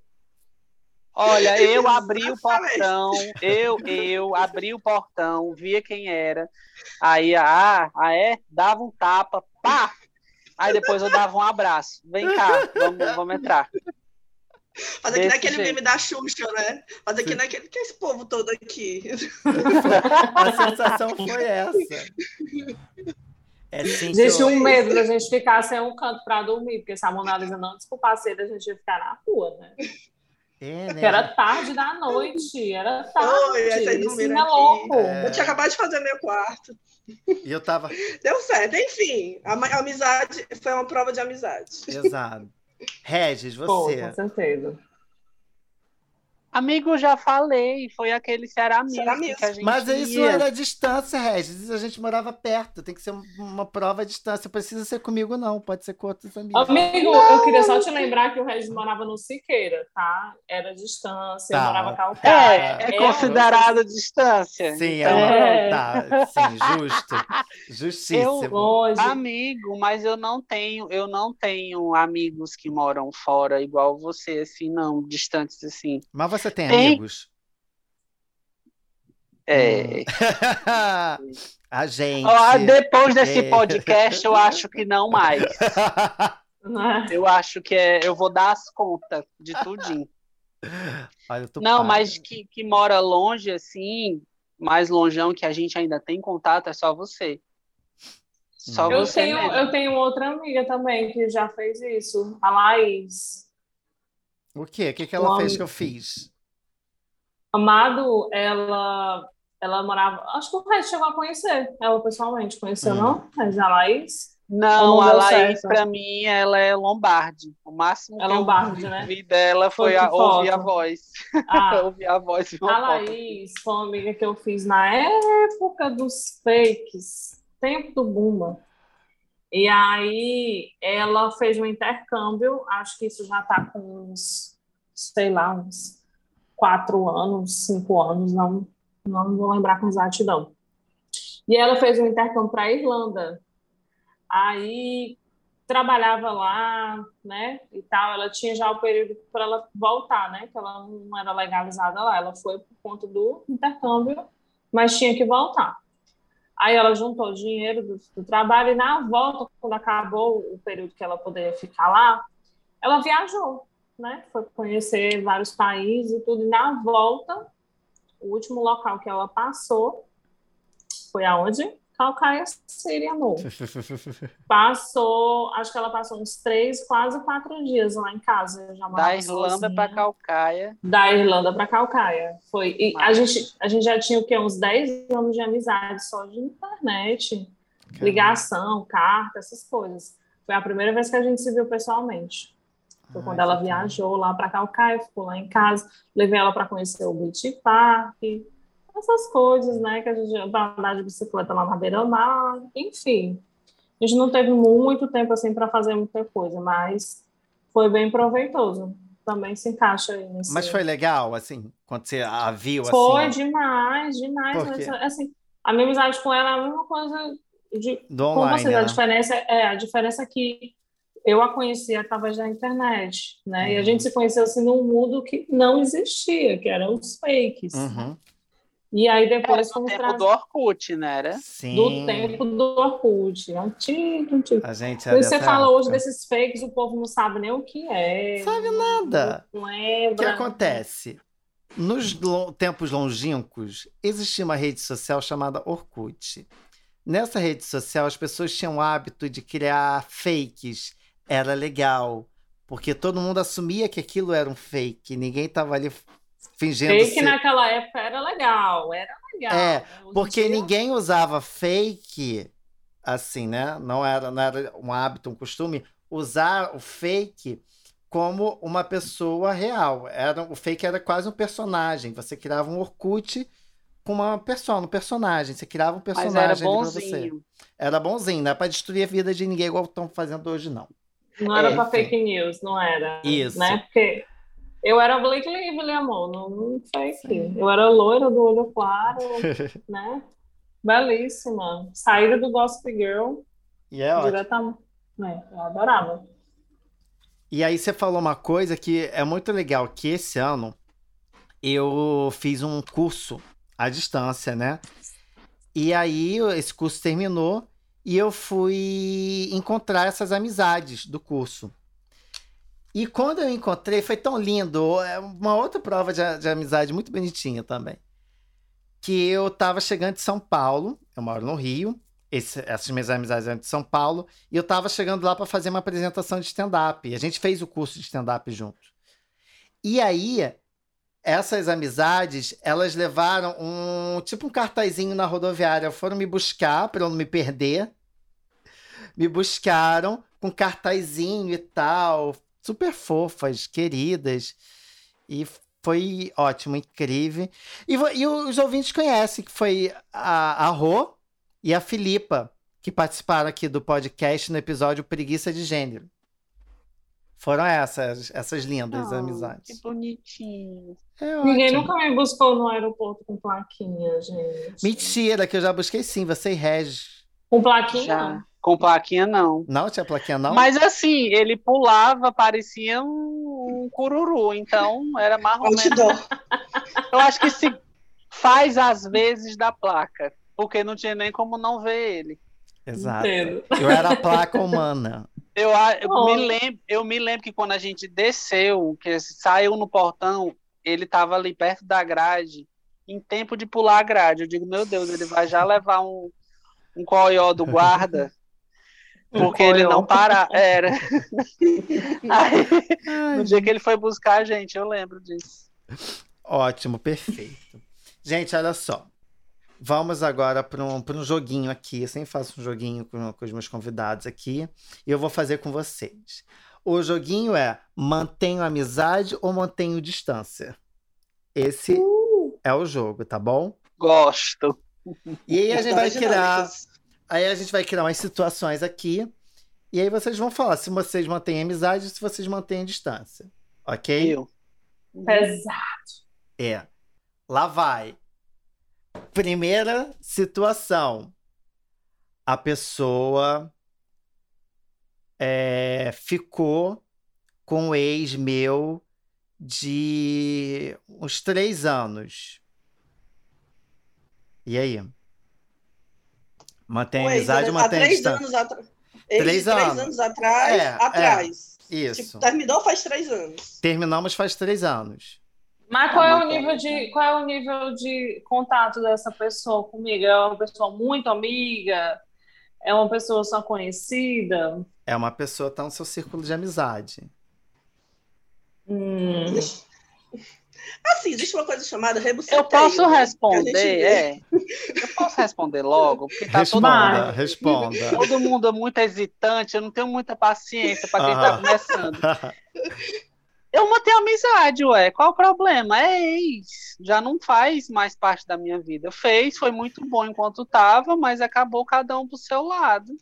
Olha, eu abri o portão, eu, eu abri o portão, via quem era. Aí, ah, ah é? Dava um tapa, pá! Aí depois eu dava um abraço. Vem cá, vamos, vamos entrar. Faz aqui Desse naquele jeito. meme da Xuxa, né? Faz aqui naquele. Que é esse povo todo aqui? A sensação foi essa. É assim que Existe eu- um medo da gente ficar sem um canto pra dormir, porque se a Mona Lisa não desculpasse a gente ia ficar na rua, né? É, né, era tarde da noite, era tarde. Oi, vocês Isso é louco. É. Eu tinha acabado de fazer meu quarto. E eu tava. Deu certo. Enfim, a, amizade foi uma prova de amizade. Exato. Regis, Pô, você. com certeza. Amigo, já falei, foi aquele Ceará Music Music. que a gente Mas isso não ia. era distância, Regis. A gente morava perto. Tem que ser uma prova à distância. Não precisa ser comigo, não. Pode ser com outros amigos. Amigo, eu queria só te lembrar que o Regis morava no Siqueira, tá? Era distância, Tá. eu morava É, calcaia. é Eu- considerado distância. Sim, é Então, uma... É. Tá, sim, justo. *laughs* Justíssimo. Longe. Amigo, mas eu não tenho, eu não tenho amigos que moram fora igual você, assim, não, distantes assim. Mas você tem Tem. amigos? É. *laughs* A gente. Ó, depois desse É. podcast, eu acho que não mais. né? Eu acho que é, eu vou dar as contas de tudinho. *laughs* Não, para. mas que, que mora longe, assim, mais longeão que a gente ainda tem contato, é só você. Só Não. Eu você tenho, mesmo. eu tenho outra amiga também que já fez isso, a Laís. O quê? O que, que ela Um fez que eu fiz? Amado, ela, ela morava. Acho que o Regis chegou a conhecer ela pessoalmente. Conheceu, Hum. não? Regis, a Laís? Não, a Laís, pra mim, ela é Lombardi. O máximo É que eu Lombardi, né? vi dela foi Foi a, que ouvir a foto. voz. Ah, *laughs* ouvir a voz A foto. Laís foi uma amiga que eu fiz na época dos fakes, tempo do Buma. E aí ela fez um intercâmbio, acho que isso já está com uns, sei lá, uns quatro anos, cinco anos, não, não vou lembrar com exatidão. E ela fez um intercâmbio para a Irlanda. Aí trabalhava lá, né, e tal, ela tinha já o período para ela voltar, né, que ela não era legalizada lá, ela foi por conta do intercâmbio, mas tinha que voltar. Aí ela juntou dinheiro do, do trabalho e na volta, quando acabou o período que ela poderia ficar lá, ela viajou, né, foi conhecer vários países e tudo, e na volta, o último local que ela passou foi aonde? Calcaia City, amor. *laughs* Passou, acho que ela passou uns três, quase quatro dias lá em casa. Da Irlanda para Calcaia. Da Irlanda para Calcaia. Foi. E a gente, a gente já tinha o quê? Uns 10 anos de amizade só de internet, ligação, carta, essas coisas. Foi a primeira vez que a gente se viu pessoalmente. Foi Ai, quando ela viajou lá para Calcaia, ficou lá em casa, levei ela para conhecer o Beach Park, essas coisas, né? Que a gente andar de bicicleta lá na beira-mar, enfim. A gente não teve muito tempo assim para fazer muita coisa, mas foi bem proveitoso. Também se encaixa aí nesse. Mas foi legal, assim, quando você a viu, Foi assim, demais, demais. Por mas, assim, a minha amizade com ela é a mesma coisa de, do com online, vocês. A né? diferença é a diferença é que eu a conheci através da internet, né? E a Uhum. gente se conheceu assim num mundo que não existia, que eram os fakes. Uhum. E aí Era depois no fomos tempo trazer do Orkut, né? Era? Sim. do tempo do Orkut, antigo, antigo. A gente é você fala hoje época. desses fakes, o povo não sabe nem o que é. Sabe nada. Não O que lembra. acontece? Nos lo- tempos longínquos, existia uma rede social chamada Orkut. Nessa rede social, as pessoas tinham o hábito de criar fakes. Era legal, porque todo mundo assumia que aquilo era um fake. Ninguém estava ali fingindo Fake ser... naquela época era legal, era legal. É, Porque dia- ninguém usava fake assim, né? Não era, não era um hábito, um costume usar o fake como uma pessoa real. Era, o fake era quase um personagem. Você criava um Orkut com uma pessoa, um personagem. Você criava um Mas personagem era ali pra você. bonzinho. Era bonzinho, não é pra destruir a vida de ninguém igual estão fazendo hoje, não. Não era É, pra enfim. fake news, não era. Isso. Né? Porque eu era Blake Lively, amor, não, não fake. Eu era loira do olho claro, *laughs* né? Belíssima. Saída do Gossip Girl, E é diretamente. Né? Eu adorava. E aí você falou uma coisa que é muito legal, que esse ano eu fiz um curso à distância, né? E aí esse curso terminou e eu fui encontrar essas amizades do curso. E quando eu encontrei, foi tão lindo, é uma outra prova de, de amizade muito bonitinha também. Que eu tava chegando de São Paulo, eu moro no Rio, esse- essas minhas amizades eram de São Paulo, e eu tava chegando lá para fazer uma apresentação de stand-up. A gente fez o curso de stand-up juntos. E aí, essas amizades, elas levaram um tipo um cartazinho na rodoviária. Foram me buscar para eu não me perder. Me buscaram com cartazinho e tal. Super fofas, queridas. E foi ótimo, incrível. E, e os ouvintes conhecem, que foi a, a Rô e a Filipa, que participaram aqui do podcast no episódio Preguiça de Gênero. Foram essas, essas lindas Ah, amizades. Que bonitinho. É Ninguém nunca me buscou no aeroporto com plaquinha, gente. Mentira, que eu já busquei sim, você e Regis. Com plaquinha? Já. Com plaquinha, não. Não tinha plaquinha, não? Mas assim, ele pulava, parecia um, um cururu, então era. Outdoor. *laughs* Eu acho que se faz às vezes da placa, porque não tinha nem como não ver ele. Exato. Entendo. Eu era a placa humana. Eu, eu, Oh. me lembro, eu me lembro que quando a gente desceu, que saiu no portão, ele estava ali perto da grade, em tempo de pular a grade. Eu digo, meu Deus, ele vai já levar um, um coió do guarda, *laughs* porque ele não para. Era. *laughs* Aí, no dia que ele foi buscar a gente, eu lembro disso. Ótimo, perfeito. Gente, olha só. Vamos agora para um, pra um joguinho aqui. Eu sempre faço um joguinho com, com os meus convidados aqui. E eu vou fazer com vocês. O joguinho é mantenho amizade ou mantenho distância? Esse é o jogo, tá bom? Gosto. E aí a gente vai dinâmicas. Aí a gente vai criar umas situações aqui. E aí vocês vão falar se vocês mantêm amizade ou se vocês mantêm distância. Ok? Eu. Exato. É. Lá vai. Primeira situação. A pessoa é, ficou com um ex meu de uns três anos. E aí? Mantém Pois, amizade mantém três distância? anos atrás. Três Três, anos. anos atrás, É, é. atrás. Isso. Tipo, terminou faz três anos. Terminamos faz três anos. Mas qual é o nível de qual é o nível de contato dessa pessoa comigo? É uma pessoa muito amiga? É uma pessoa só conhecida? É uma pessoa que tá no seu círculo de amizade. Hum. Assim, existe uma coisa chamada rebuceteio. Eu posso né? Responder, é. Eu posso responder logo, porque tá todo Responda, mundo, responda. todo mundo é muito hesitante, eu não tenho muita paciência para quem Aham. tá começando. Eu mantenho amizade, ué. Qual o problema? É ex. Já não faz mais parte da minha vida. Fez, foi muito bom enquanto tava, mas acabou cada um pro seu lado.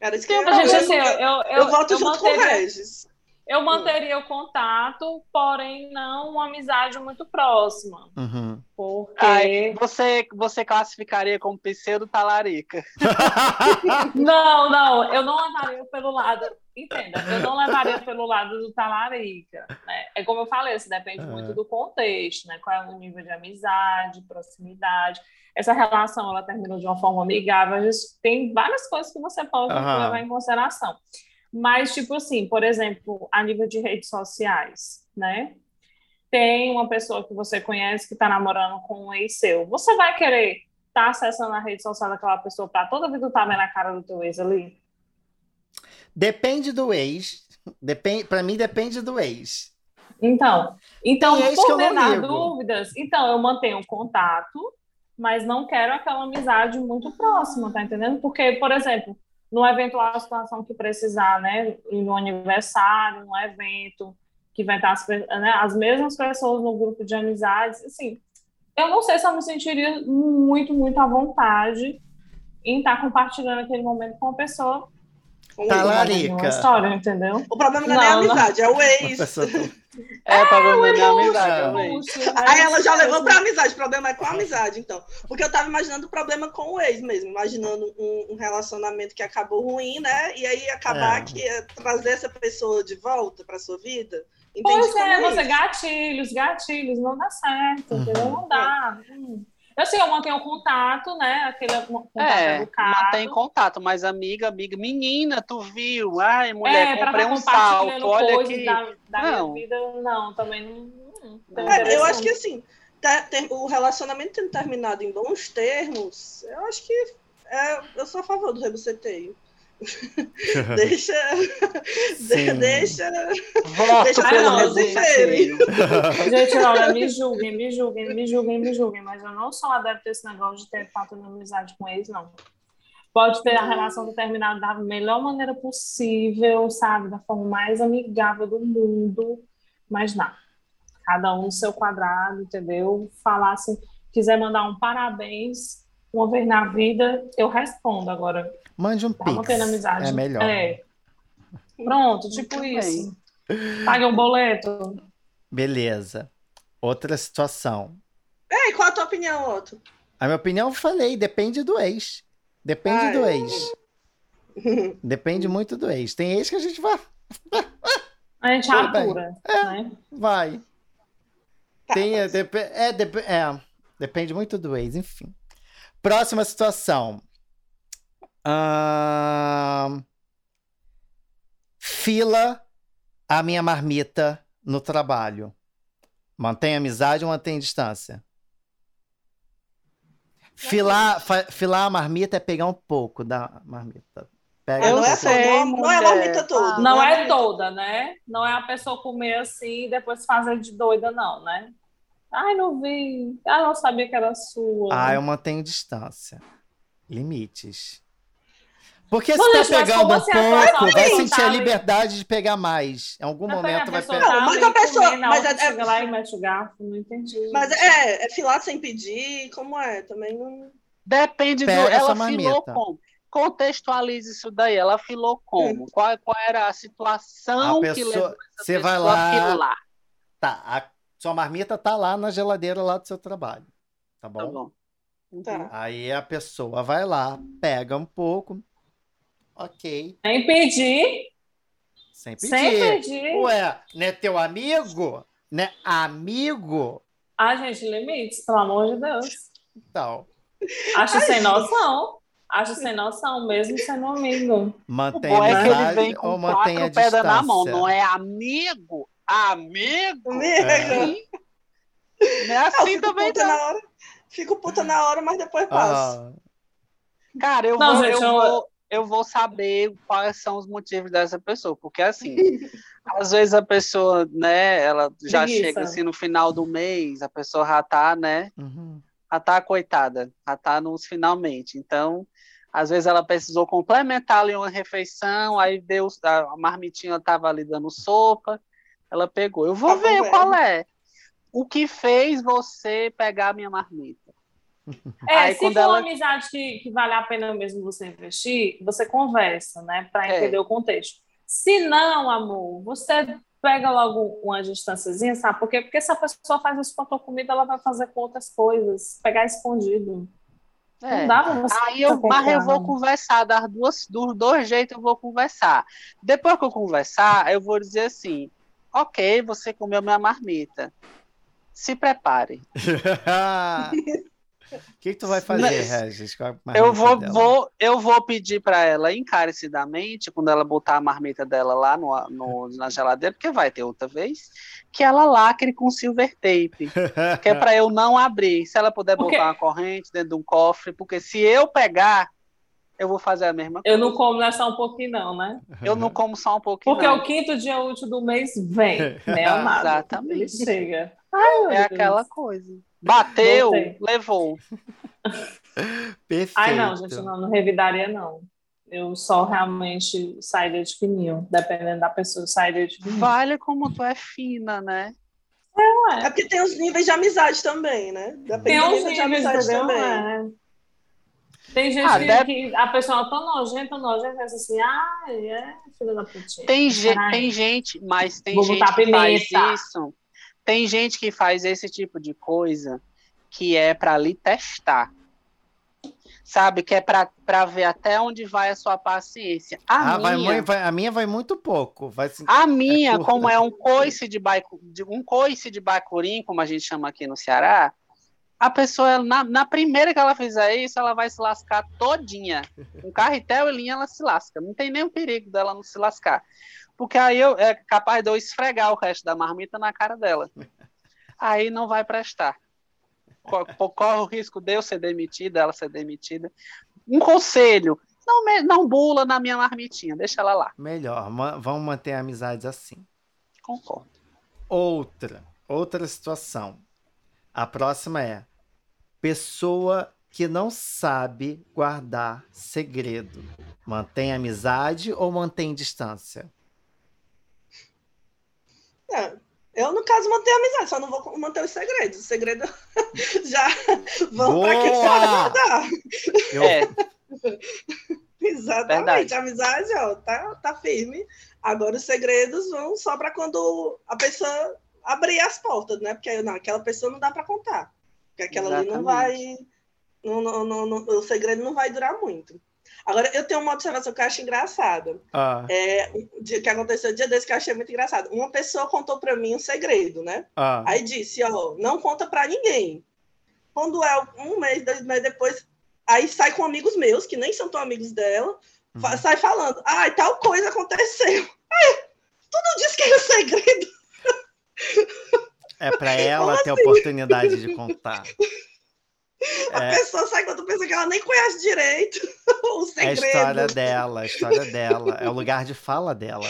Era isso que eu, Gente, eu, assim, eu, eu, eu, eu, volto eu junto com o Regis. Eu manteria o contato, porém não uma amizade muito próxima. Uhum. Porque. Ai, você, você classificaria como pseudo talarica. *laughs* Não, não, eu não levaria pelo lado. Entenda, eu não levaria pelo lado do talarica. Né? É como eu falei, isso depende É. muito do contexto, né? Qual é o nível de amizade, proximidade. Essa relação ela terminou de uma forma amigável. A gente tem várias coisas que você pode Aham. levar em consideração. Mas, tipo assim, por exemplo, a nível de redes sociais, né? Tem uma pessoa que você conhece que está namorando com um ex seu. Você vai querer estar acessando a rede social daquela pessoa para toda vida estar vendo a cara do teu ex ali? Depende do ex. Depende, para mim, depende do ex. Então, então Tem ex por ligo. dúvidas, então eu mantenho contato, mas não quero aquela amizade muito próxima, tá entendendo? Porque, por exemplo, numa eventual situação que precisar, né, ir no aniversário, num evento, que vai estar as, né, as mesmas pessoas no grupo de amizades, assim, eu não sei se eu me sentiria muito, muito à vontade em estar compartilhando aquele momento com uma pessoa Com Tá uma história, entendeu? O problema não é nem a Não, não. amizade, é o ex. É, pra amizade, é. vejo. Puxa, Aí ela já é levou pra amizade. O problema é com a amizade, então. Porque eu tava imaginando o problema com o ex mesmo. Imaginando um, um relacionamento que acabou ruim, né? E aí acabar É. que é trazer essa pessoa de volta pra sua vida. Entendi Pois como é, você gatilhos, gatilhos, não dá certo, Uhum. entendeu? Não dá. Hum. Assim, eu mantenho o contato, né? Aquele contato É, educado. mantém contato, mas amiga, amiga, menina, tu viu? Ai, mulher, é, comprei estar um salto, olha aqui. da, da Não. minha vida, não, também não. não, É, eu acho que assim, ter- ter- o relacionamento tendo terminado em bons termos, eu acho que é, eu sou a favor do rebuceteio. *laughs* Deixa. Sim. deixa. Voto Deixa pelo eu rebuceteio. Gente, olha, me julguem, me julguem, me julguem, me julguem, mas eu não sou adepto a esse negócio de ter falta de amizade com eles, não. Pode ter a relação terminada da melhor maneira possível, sabe? Da forma mais amigável do mundo, mas não. Cada um no seu quadrado, entendeu? Falar assim, quiser mandar um parabéns uma vez na vida, eu respondo agora. Mande um Tá pix. amizade. É melhor. É. Pronto, tipo Muito isso. Pague um boleto. Beleza. Outra situação. Ei, qual a tua opinião, Otto? A minha opinião, eu falei, depende do ex. Depende Ai. do ex. Depende muito do ex. Tem ex que a gente vai. A gente Tudo bem. atura, né? vai. Tá, Tem, é, mas- dep- é, dep- é, depende muito do ex, enfim. Próxima situação. Fila a minha marmita no trabalho. Mantém amizade ou mantém distância? Filar, fa- filar a marmita é pegar um pouco da marmita. Pega Ah, um não, é pouco. sei, toda, não, não é a mulher. marmita toda. Não a é marmita toda, né? Não é a pessoa comer assim e depois fazer de doida, não, né? Ai, não vi. Ah, não sabia que era sua. Ah, eu mantenho distância. Limites. Porque se Mas, tá mas pegando um assim pouco, vai sentir tá a ali? liberdade de pegar mais. Em algum Mas momento vai pegar. tá Não, mas ali a pessoa- mas é- chega lá e mete o garfo, não entendi. Mas é, é filar sem pedir, como é? Também não. Depende do. Pega Ela marmita. filou como? Contextualize isso daí. Ela filou como? Qual, qual era a situação A que pessoa- levou essa você vai pessoa a lá, filar? Tá, a sua marmita tá lá na geladeira lá do seu trabalho. Tá bom? Tá bom. Tá. Aí a pessoa vai lá, pega um pouco. Ok. Sem pedir, Sem pedir. sem pedir. Ué, não é teu amigo? Né? Amigo? Ah, gente, limites, pelo amor de Deus. Então, Acho sem noção. Acho sem noção, mesmo sendo amigo. O mantém é ele amizade vem ou com mantém a quatro pedras na mão, distância? não é amigo? Amigo? É. Sim. Não é assim também, não. na hora. Fico puta na hora, mas depois passa. Ah, Cara, eu, Não, vou, gente, eu, eu- vou, eu vou saber quais são os motivos dessa pessoa, porque assim, *laughs* às vezes a pessoa, né, ela já Preguiça. chega assim no final do mês, a pessoa já tá, né, uhum. já tá coitada, já tá nos finalmente. Então, às vezes ela precisou complementar ali uma refeição, aí deu, a marmitinha tava ali dando sopa, ela pegou. Eu vou Tá ver bom, qual é. O que fez você pegar a minha marmita? É, Aí, se for ela- uma amizade que, que vale a pena mesmo você investir, você conversa, né? Para É. entender o contexto. Se não, amor, você pega logo uma distânciazinha, sabe? Porque, porque se a pessoa faz isso com a tua comida, ela vai fazer com outras coisas. Pegar escondido. É. Não dá pra você. Aí eu, mas eu vou conversar, das duas, dos dois jeitos eu vou conversar. Depois que eu conversar, eu vou dizer assim: ok, você comeu minha marmita. Se prepare. *laughs* O que, que tu vai fazer, Mas- Regis? com a Eu vou, dela? vou, eu vou pedir para ela encarecidamente, quando ela botar a marmita dela lá no, no- na geladeira, porque vai ter outra vez, que ela lacre com silver tape. Que é para eu não abrir. Se ela puder botar uma corrente dentro de um cofre, porque se eu pegar, eu vou fazer a mesma coisa. Eu não como nessa um pouquinho, não, né? Eu não como só um pouquinho. Porque não. o quinto dia útil do mês vem, né, amado? *laughs* Exatamente. Ele chega. Ai, meu É Deus. aquela coisa. Bateu, Voltei. levou. *laughs* Perfeito. Ai, não, gente, não, não revidaria, não. Eu só realmente sairia de fininho, dependendo da pessoa, sairia de fininho. Vale como tu é fina, né? É porque tem os níveis de amizade também, né? Depende Tem do uns nível de níveis, amizade também. É. Tem gente Ah, que, deve- que a pessoa é tão nojenta, nojenta, pensa assim, ai, é filha da putinha. Tem, ge- Ai. tem gente, mas tem Vou gente que faz isso. Tem gente que faz esse tipo de coisa que é para lhe testar. Sabe? Que é para ver até onde vai a sua paciência. A Ah, vai minha, muito, vai- a minha vai muito pouco. Vai assim, A minha, curta. como é um coice de, baicu, de- um coice de bacurim, como a gente chama aqui no Ceará, a pessoa, na, na primeira que ela fizer isso, ela vai se lascar todinha. Com carretel e linha, ela se lasca. Não tem nenhum perigo dela não se lascar. Porque aí eu, é capaz de eu esfregar o resto da marmita na cara dela. Aí não vai prestar. Co- co- Corre o risco de eu ser demitida, ela ser demitida. Um conselho, não, me- não bula na minha marmitinha, deixa ela lá. melhor. vamos manter amizades assim. Concordo. Outra, outra situação. A próxima é pessoa que não sabe guardar segredo. Mantém amizade ou mantém distância? É, eu, no caso, mantenho a amizade, só não vou manter os segredos. Os segredos *laughs* já vão para quem sabe guardar. Eu, É, *laughs* Exatamente. Verdade. A amizade, ó, tá, tá firme. Agora os segredos vão só para quando a pessoa abrir as portas, né? Porque não, aquela pessoa não dá para contar. Porque aquela ali não vai. Não, não, não, não- o segredo não vai durar muito. Agora, eu tenho uma observação que eu acho engraçada. ah, É, um que aconteceu um dia desse que eu achei muito engraçado. Uma pessoa contou para mim um segredo, né? ah. Aí disse, ó, não conta para ninguém. Quando é um mês, dois meses depois, aí sai com amigos meus, que nem são tão amigos dela, Uhum. sai falando, ai, tal coisa aconteceu. *laughs* Ai, tu não disse que era segredo? É para *laughs* ela Como ter assim? oportunidade de contar. *laughs* *laughs* A É, pessoa sai quando pensa que ela nem conhece direito *laughs* o é a segredo. história dela, a história dela. É o lugar de fala dela.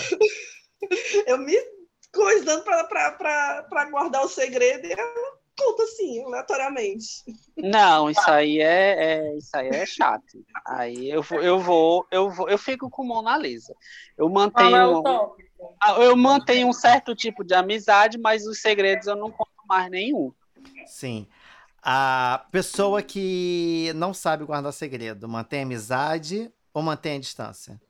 Eu me coisando para guardar o segredo e ela conta assim, aleatoriamente. Não, isso aí é, é- isso aí é chato. Aí eu vou, eu vou, eu vou, eu fico com Mona Lisa. Eu é mantenho, tópico? eu mantenho um certo tipo de amizade, mas os segredos eu não conto mais nenhum. Sim. A pessoa que não sabe guardar segredo, mantém amizade ou mantém a distância?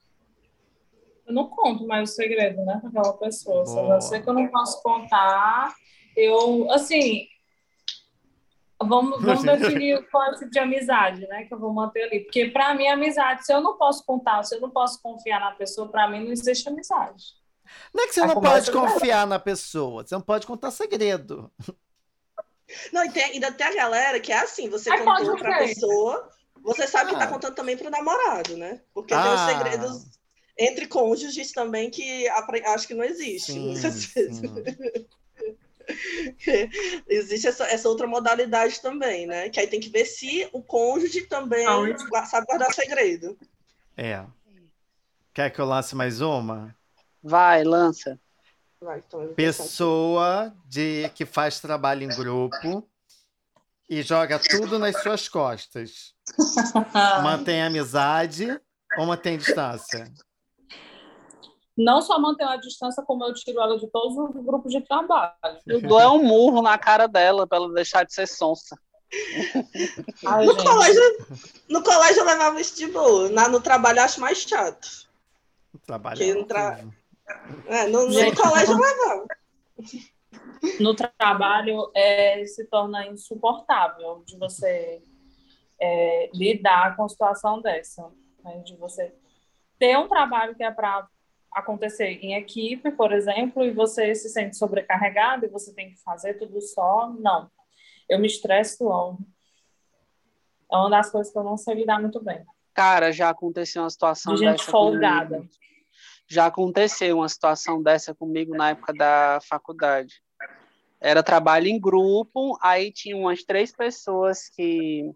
Eu não conto mais o segredo, né, com aquela pessoa. Se eu Boa. já sei que eu não posso contar, eu, assim, vamos, vamos *laughs* definir qual é o tipo de amizade, né, que eu vou manter ali. Porque, para mim, amizade, se eu não posso contar, se eu não posso confiar na pessoa, para mim não existe amizade. Não é que você A não conversa pode é confiar na pessoa, você não pode contar segredo. Não, e tem, ainda tem a galera que é assim, você Aí contou o para a quê? pessoa, você sabe que Ah. tá contando também pro namorado, né? Porque tem os Ah. segredos entre cônjuges também que acho que não existe. Sim. *laughs* Existe essa, essa, outra modalidade também, né? Que aí tem que ver se o cônjuge também sabe guardar segredo. É. Quer que eu lance mais uma? Vai, lança. Vai, então Pessoa de, que faz trabalho em grupo e joga tudo nas suas costas. *laughs* mantém amizade ou mantém distância? Não só mantém a distância, como eu tiro ela de todos os grupos de trabalho. Eu dou é um murro na cara dela para ela deixar de ser sonsa. Ai, no, colégio, no colégio eu levava isso de boa. Na, no trabalho eu acho mais chato. O trabalho é no, tra... é, no, colégio eu levava. No trabalho é, se torna insuportável de você é, lidar com a situação dessa. Né? De você ter um trabalho que é para acontecer em equipe, por exemplo, e você se sente sobrecarregado e você tem que fazer tudo só. Não. Eu me estresso logo. É uma das coisas que eu não sei lidar muito bem. Cara, já aconteceu uma situação de gente folgada. Comigo. Já aconteceu uma situação dessa comigo na época da faculdade. Era trabalho em grupo, aí tinha umas três pessoas que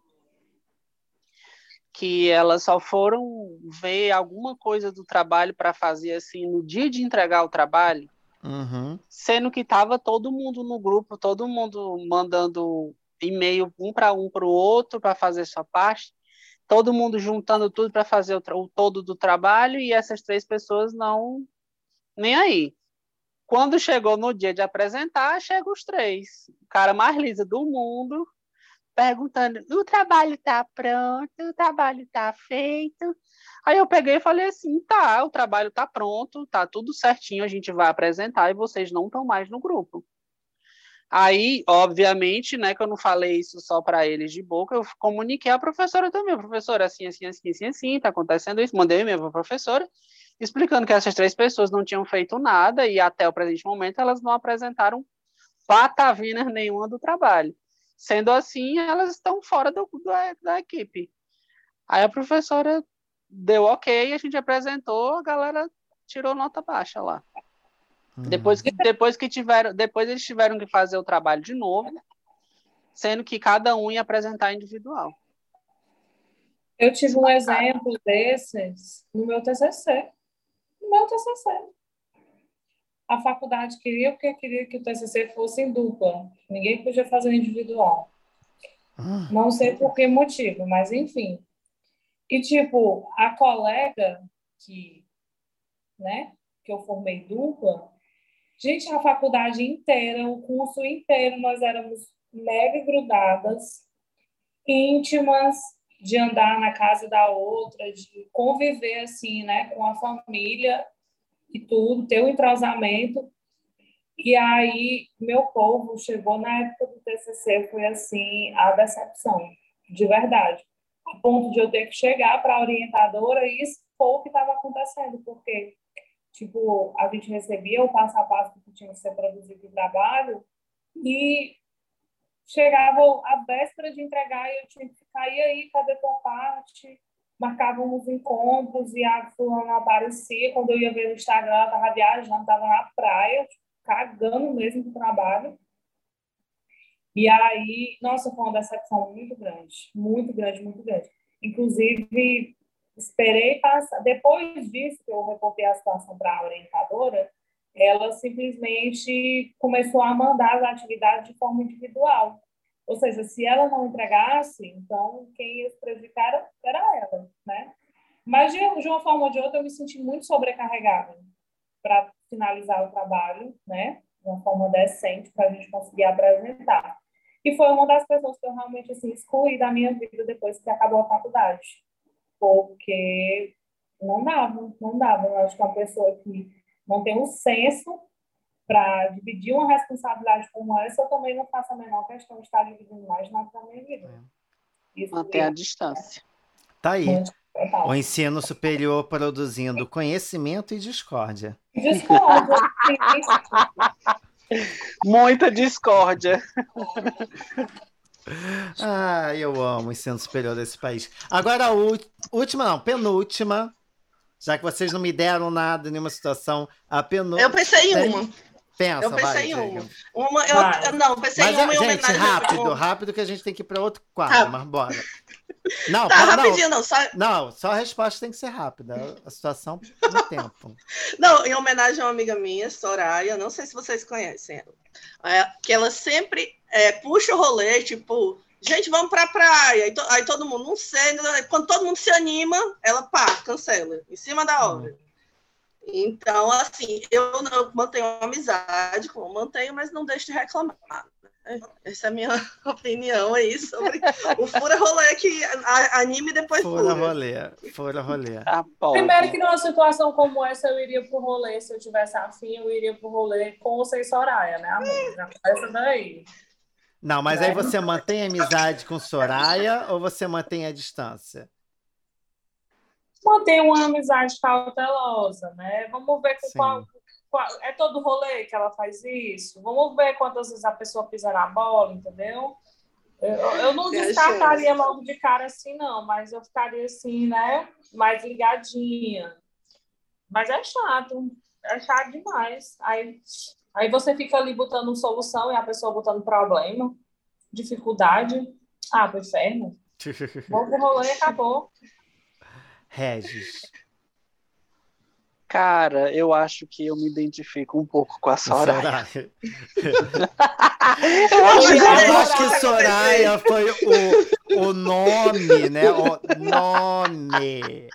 que elas só foram ver alguma coisa do trabalho para fazer assim no dia de entregar o trabalho, uhum. sendo que estava todo mundo no grupo, todo mundo mandando e-mail um para um para o outro para fazer sua parte, todo mundo juntando tudo para fazer o, o, todo do trabalho e essas três pessoas não nem aí. Quando chegou no dia de apresentar, chegam os três, o cara mais lisa do mundo, perguntando: o trabalho está pronto, o trabalho está feito. Aí eu peguei e falei assim: tá, o trabalho está pronto, tá tudo certinho, a gente vai apresentar e vocês não estão mais no grupo. Aí, obviamente, né, que eu não falei isso só para eles de boca, eu comuniquei à professora também, professora, assim, assim, assim, assim, assim, tá acontecendo isso, mandei e-mail para a professora, explicando que essas três pessoas não tinham feito nada e até o presente momento elas não apresentaram patavina *laughs* nenhuma do trabalho. Sendo assim, elas estão fora do, da equipe. Aí a professora deu ok, a gente apresentou, a galera tirou nota baixa lá. Uhum. Depois que depois que tiveram, depois eles tiveram que fazer o trabalho de novo, sendo que cada um ia apresentar individual. Eu tive um exemplo desses no meu TCC. No meu TCC a faculdade queria porque queria que o TCC fosse em dupla. Ninguém podia fazer individual. Ah. Não sei por que motivo, mas enfim. E, tipo, a colega que, né, que eu formei dupla, gente, a faculdade inteira, o curso inteiro, nós éramos mega grudadas, íntimas, de andar na casa da outra, de conviver, assim, né, com a família e tudo, ter um entrosamento. E aí, meu povo chegou na época do TCC, foi assim, a decepção, de verdade. A ponto de eu ter que chegar para a orientadora e expor o que estava acontecendo, porque, tipo, a gente recebia o passo a passo que tinha que ser produzido o trabalho e chegava a véspera de entregar e eu tinha que ficar, e aí, cadê tua parte? marcavam os encontros e a fulana aparecia. Quando eu ia ver no Instagram, ela estava viajando, estava na praia, cagando mesmo do trabalho. E aí, nossa, foi uma decepção muito grande, muito grande, muito grande. Inclusive, esperei passar. Depois disso, que eu reportei a situação para a orientadora, ela simplesmente começou a mandar as atividades de forma individual. Ou seja, se ela não entregasse, então quem ia prejudicar era ela, né? Mas de, de uma forma ou de outra eu me senti muito sobrecarregada para finalizar o trabalho, né? De uma forma decente para a gente conseguir apresentar. E foi uma das pessoas que eu realmente assim, excluí da minha vida depois que acabou a faculdade. Porque não dava, não dava. Eu acho que é uma pessoa que não tem o senso para dividir uma responsabilidade como essa, eu também não faço a menor questão de estar dividindo mais nada da minha vida. É. Manter a distância. Tá aí. O ensino superior produzindo conhecimento e discórdia. Discórdia. *laughs* Muita discórdia. *laughs* Ah, eu amo o ensino superior desse país. Agora, a última, não, penúltima. Já que vocês não me deram nada, nenhuma situação. A penúltima. Eu pensei em uma. Pensa, Eu pensei vai, em uma. Uma, eu, Vai. não, pensei Mas, em uma em gente, homenagem. rápido, rápido que a gente tem que ir para outro quadro, Tá. mas bora. Não, Tá, para- não, rapidinho, não. Só, não, só a resposta tem que ser rápida. A situação no tempo. *laughs* Não, em homenagem a uma amiga minha, Soraya, não sei se vocês conhecem ela, é, que ela sempre é, puxa o rolê, tipo, gente, vamos pra praia. Aí, to- aí todo mundo, não sei, não- quando todo mundo se anima, ela pá, cancela, em cima da hora. Então, assim, eu, não- mantenho uma amizade, como mantenho, mas não deixo de reclamar. né? Essa é a minha *laughs* opinião aí sobre o fura rolê que anime e depois Fora fura. rolê, fora rolê. Tá. Primeiro que numa situação como essa eu iria pro rolê, se eu tivesse afim, eu iria pro rolê com ou sem Soraya, né, amor? Começa daí. Não, mas aí você mantém a amizade com Soraya ou você mantém a distância? Manter uma amizade cautelosa, né? Vamos ver com qual, qual- É todo rolê que ela faz isso? Vamos ver quantas vezes a pessoa pisa na bola, entendeu? Eu, eu não Tem descartaria logo de cara assim, não, mas eu ficaria assim, né? Mais ligadinha. Mas é chato, é chato demais. Aí, aí você fica ali botando solução e a pessoa botando problema, dificuldade. Ah, pro inferno. *laughs* Vamos pro rolê e acabou. Regis. Cara, eu acho que eu me identifico um pouco com a Soraya. Soraya. *laughs* Eu acho que Eu Soraya. acho que Soraya foi o, o nome, né? O nome.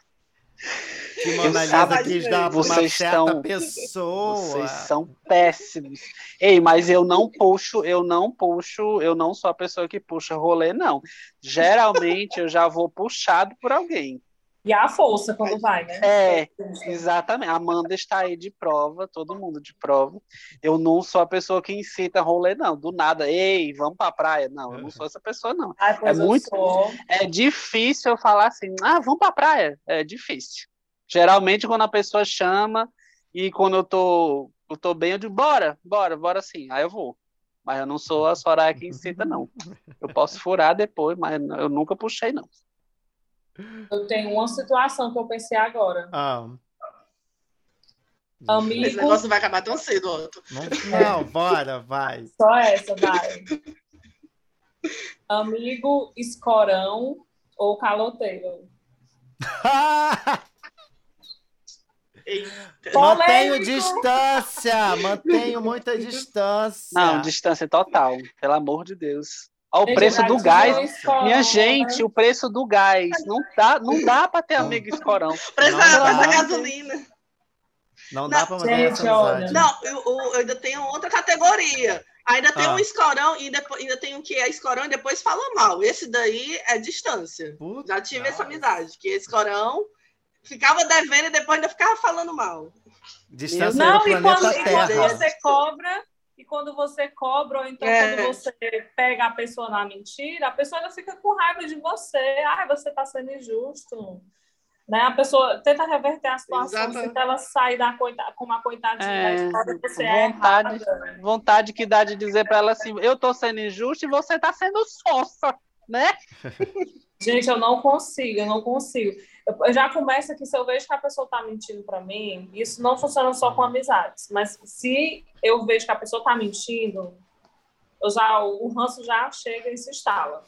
Que Mona Lisa quis dar pra uma Vocês certa estão- pessoa. Vocês são péssimos. Ei, mas eu não puxo, eu não puxo, eu não sou a pessoa que puxa rolê, não. Geralmente eu já vou puxado por alguém. E a força quando vai, né? É, exatamente. A Amanda está aí de prova, todo mundo de prova. Eu não sou a pessoa que incita rolê, não. Do nada, ei, vamos pra praia. Não, eu não sou essa pessoa, não. Ai, É muito- sou. É difícil eu falar assim, ah, vamos pra praia. É difícil. Geralmente, quando a pessoa chama e quando eu tô, eu tô bem, eu digo, bora, bora, bora sim. Aí eu vou. Mas eu não sou a Soraya que incita, não. Eu posso furar depois, mas eu nunca puxei, não. Eu tenho uma situação que eu pensei agora. Ah. Esse Amigo, negócio vai acabar tão cedo, Otto. Não, não, bora, vai. só essa, vai. Amigo, escorão ou caloteiro? *laughs* Mantenho distância, mantenho muita distância. Não, distância total, pelo amor de Deus. Ó, o Gente, preço do gás. escorão, Minha né? gente, o preço do gás. Não dá, não dá para ter amigo escorão. *laughs* Preço Não da gasolina. Não dá pra manter Gente, essa amizade. Não, eu, eu ainda tenho outra categoria. Ainda tem Ah. um escorão e depois, ainda tem um que é escorão e depois fala mal. Esse daí é distância. Puta, Já tive essa nossa. amizade, que escorão ficava devendo e depois ainda ficava falando mal. Distância Não, do e quando, e quando Terra. você cobra, e quando você cobra, ou então É. quando você pega a pessoa na mentira, a pessoa fica com raiva de você. Ah, você está sendo injusto. Né? A pessoa tenta reverter a situação, se ela sair da coita, com uma coitadinha É, história, você é vontade. errada. Vontade que dá de dizer para ela assim: eu tô sendo injusto e você tá sendo sonsa, né? *laughs* Gente, eu não consigo, eu não consigo. Eu, já começo aqui, se eu vejo que a pessoa está mentindo para mim, isso não funciona só com amizades, mas se eu vejo que a pessoa está mentindo, eu já, o ranço já chega e se instala.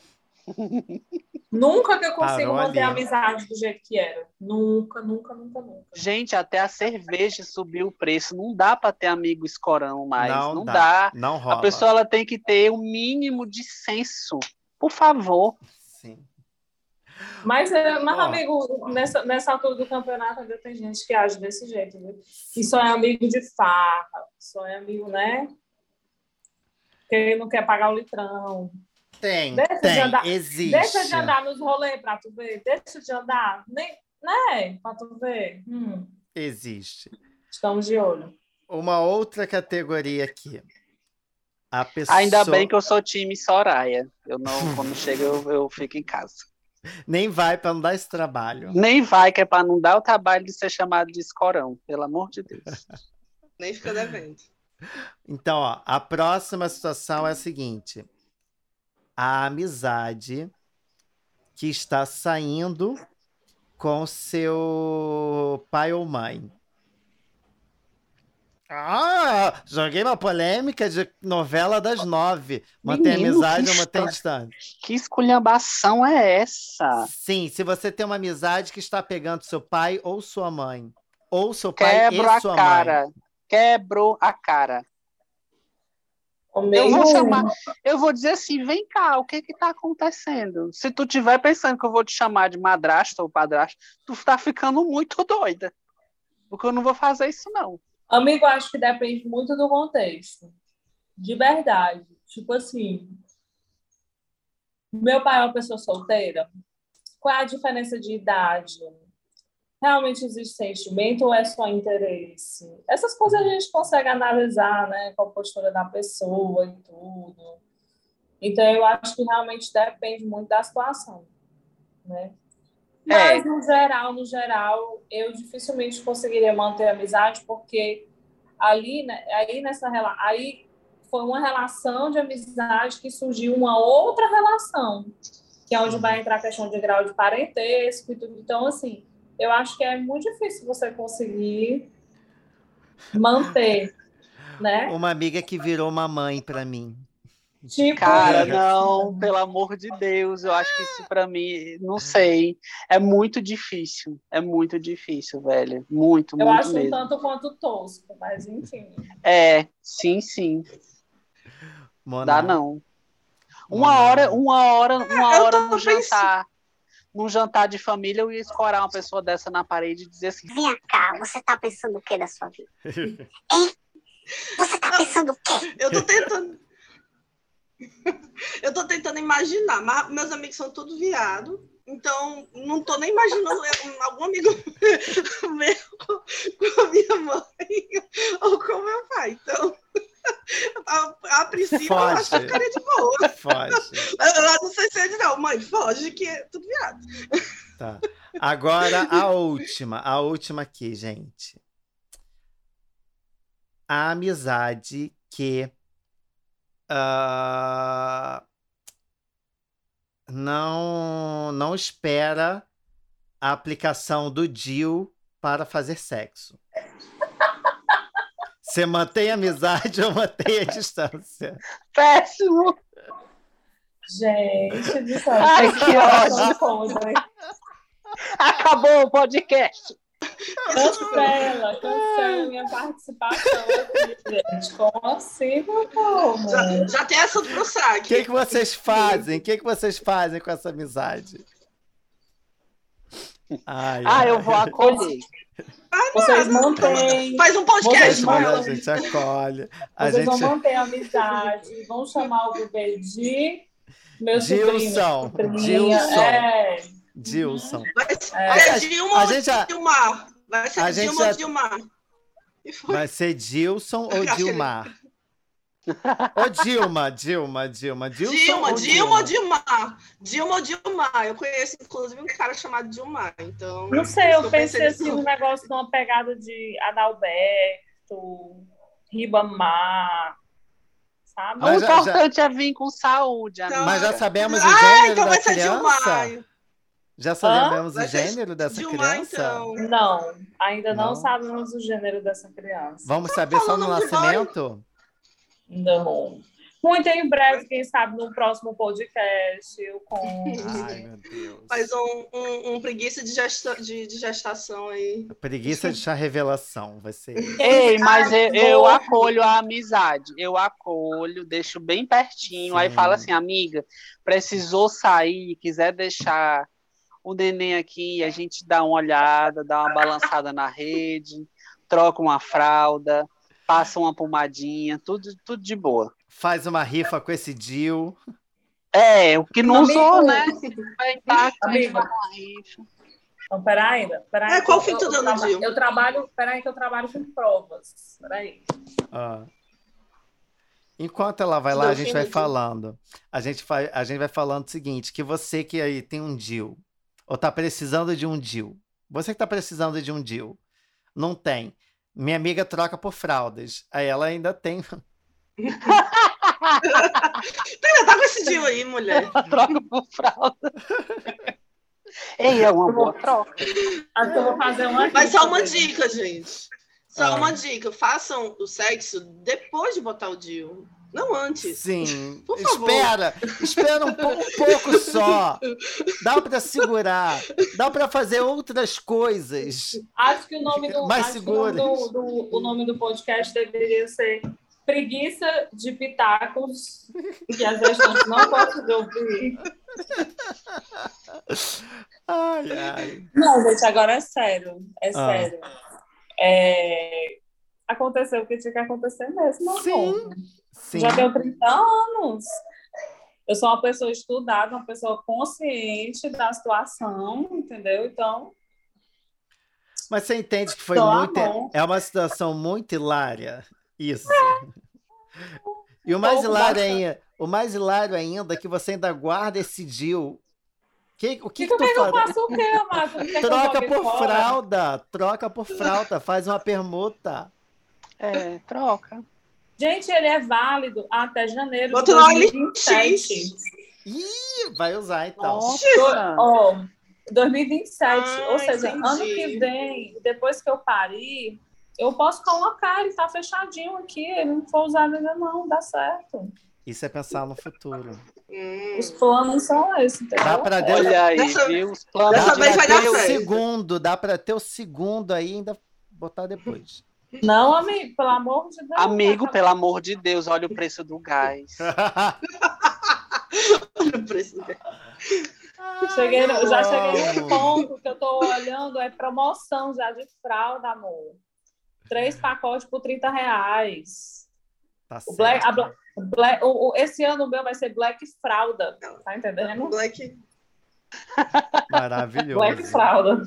*laughs* nunca que eu consigo Parou manter a ali. amizade do jeito que era. Nunca, nunca, nunca, nunca. Gente, até a cerveja subiu o preço. Não dá para ter amigo escorão mais. Não Não, dá. dá. Não rola. A pessoa ela tem que ter o mínimo de senso. Por favor. Mas, é, mas Ó. amigo, nessa, nessa altura do campeonato ainda tem gente que age desse jeito, viu? Que só é amigo de farra, só é amigo, né? Que não quer pagar o litrão. Tem, Deixa de tem, andar- existe. Deixa de andar nos rolês pra tu ver. Deixa de andar. Nem, né? Pra tu ver. Hum, Existe. estamos de olho. Uma outra categoria aqui. A pessoa... Ainda bem que eu sou time Soraya. Eu não, quando *laughs* chega, eu, eu fico em casa. Nem vai para não dar esse trabalho. Nem vai, que é para não dar o trabalho de ser chamado de escorão, pelo amor de Deus. *laughs* Nem fica devendo. Então, ó, a próxima situação é a seguinte: a amizade que está saindo com seu pai ou mãe. Ah, joguei uma polêmica de novela das nove. Mantém Menino, amizade que ou mantém distância? Que esculhambação é essa? Sim, se você tem uma amizade que está pegando seu pai ou sua mãe. Ou seu pai Quebro e a sua cara. mãe. Quebro a cara. O Eu vou chamar, eu vou dizer assim, vem cá, o que que tá acontecendo? Se tu tiver pensando que eu vou te chamar de madrasta ou padrasto, tu tá ficando muito *laughs* doida. Porque eu não vou fazer isso não. Amigo, acho que depende muito do contexto. De verdade. Tipo assim, meu pai é uma pessoa solteira. Qual é a diferença de idade? Realmente existe sentimento ou é só interesse? Essas coisas a gente consegue analisar, né? Com a postura da pessoa e tudo. Então, eu acho que realmente depende muito da situação, né? Mas, no geral, no geral, eu dificilmente conseguiria manter a amizade, porque ali, né, aí nessa aí foi uma relação de amizade que surgiu uma outra relação, que é onde vai entrar a questão de grau de parentesco e tudo. Então, assim, eu acho que é muito difícil você conseguir manter, né? Uma amiga que virou uma mãe pra mim. Tipo, Cara, isso. não, pelo amor de Deus, eu acho que isso pra mim, não sei, é muito difícil, é muito difícil, velho, muito, eu muito acho um mesmo. tanto quanto tosco, mas enfim. É, sim, sim, Mona, dá não. Uma Mona. hora, uma hora, uma eu hora no pensando. jantar, num jantar de família, eu ia escorar uma pessoa dessa na parede e dizer assim, Vem cá, você tá pensando o que da sua vida? *laughs* Hein? Você tá pensando o quê? Eu tô tentando. *laughs* Eu tô tentando imaginar, mas meus amigos são todos viados, então não tô nem imaginando algum amigo *laughs* meu com a minha mãe *laughs* ou com o meu pai. Então, a, a princípio, eu acho que eu Foge. ficaria de boa. Foge. Eu eu não sei se é de não, mãe, foge, que é tudo viado. Tá. Agora a última, a última aqui, gente. A amizade que ah, não não espera a aplicação do DIU para fazer sexo. Você mantém a amizade ou mantém a distância? péssimo, Gente, do céu, Ai, que podres. acabou o podcast. Cancela, cancela minha participação aqui, gente. Como assim, meu povo? Já, já tem assunto pro O saque. que, que vocês fazem? O que, que vocês fazem com essa amizade? Ai, Ah, ai. eu vou acolher. Vocês mantêm. Faz um podcast Mas ela. a gente acolhe. A Vocês gente... vão manter a amizade, vão chamar o bebê de meu Dilson, sobrinha. Dilson. É, Dilson. Vai É. ser A- Dilma a ou gente? Vai ser a gente Dilma já- ou Dilmar? Foi. Vai ser Dilson ou Dilmar? Ou Dilma, Dilma, Dilma. Dilson Dilma, ou Dilma ou Dilmar? Dilma ou Dilmar? Eu conheço, inclusive, um cara chamado Dilmar, então... não sei, eu eu pensei assim, nisso. um negócio numa pegada de Adalberto, Ribamar, sabe? O Mas já- já- importante é vir com saúde, amiga. Então- Mas já sabemos o Ah, gênero então da vai ser criança? Dilmar. Já sabemos o gênero dessa Dilmar, criança? então. Não, ainda não, Não? sabemos o gênero dessa criança. Vamos saber só no nascimento? Não. Muito em breve, quem sabe, no próximo podcast, eu conto. Ai, meu Deus. Faz um, um, um preguiça de, gesta, de, de gestação aí. Preguiça de chá revelação, vai ser. Ei, mas eu, eu acolho a amizade. Eu acolho, deixo bem pertinho. Aí Sim. fala assim, amiga, precisou sair, quiser deixar o neném aqui, a gente dá uma olhada, dá uma balançada na rede, troca uma fralda, passa uma pomadinha, tudo, tudo de boa. Faz uma rifa com esse Dil. É, o que não Amigo. usou, né? Vai estar Amigo. uma rifa. Então, peraí, peraí. É, qual Eu- fim tu traba- Dil? Eu trabalho, peraí que eu trabalho com provas. Peraí. Ah. Enquanto ela vai lá, Não, a gente vai falando. A gente, vai, a gente vai falando o seguinte: que você que aí tem um Dil, ou tá precisando de um Dil, você que tá precisando de um Dil, não tem. Minha amiga troca por fraldas. Aí ela ainda tem. *laughs* Tu ainda tá com esse Dil aí, mulher. troca por fralda. Ei, é uma boa troca. Acho que eu vou fazer uma Mas só uma dica. gente. Só Ah. uma dica: façam o sexo depois de botar o Dio, não antes. Sim. *laughs* Por favor. Espera, espera um, pou- um pouco só. Dá pra segurar. Dá pra fazer outras coisas. Acho que o nome do, Mais acho que o nome do, do- o nome do podcast deveria ser Preguiça de Pitacos, que as gestantes não gostam de ouvir. Ai, ai. Não, gente, agora é sério. É Ah. sério. É, Aconteceu o que tinha que acontecer mesmo. Sim. Sim. Já tenho 30 anos. Eu sou uma pessoa estudada, uma pessoa consciente da situação, entendeu? Então, Mas você entende que foi Tô muito. amor. É uma situação muito hilária. Isso. E o mais pouco hilário bastante. ainda, o mais hilário ainda é que você ainda guarda esse DIL. Que, o que, e que é tu que eu faz? faço o quê, Amado? Eu Troca por fora? fralda, troca por fralda, faz uma permuta. É, troca. Gente, ele é válido até janeiro Bota de no 2027. Ih, vai usar então. Nossa. Ó, 2027. Ah, Ou seja, entendi. ano que vem, depois que eu parir, eu posso colocar, ele tá fechadinho aqui, ele não foi usado ainda não, dá certo. Isso é pensar no futuro. Hum. Os planos são esses, entendeu? Dá pra Deus- Olha aí, Dessa- viu? Os planos dessa vez vai dar ter o certo. segundo, dá pra ter o segundo aí e ainda botar depois. Não, amigo, pelo amor de Deus. Amigo, pelo amor de Deus, olha o preço do gás. *laughs* Olha o preço do gás. Cheguei no- já cheguei num ponto que eu tô olhando, é promoção já de fralda, amor. Três pacotes por 30 reais. Tá O Black, a certo. Bla- Black- o- o- esse ano o meu vai ser Black Fralda. Tá entendendo? Black. *laughs* Maravilhoso. Black Fralda.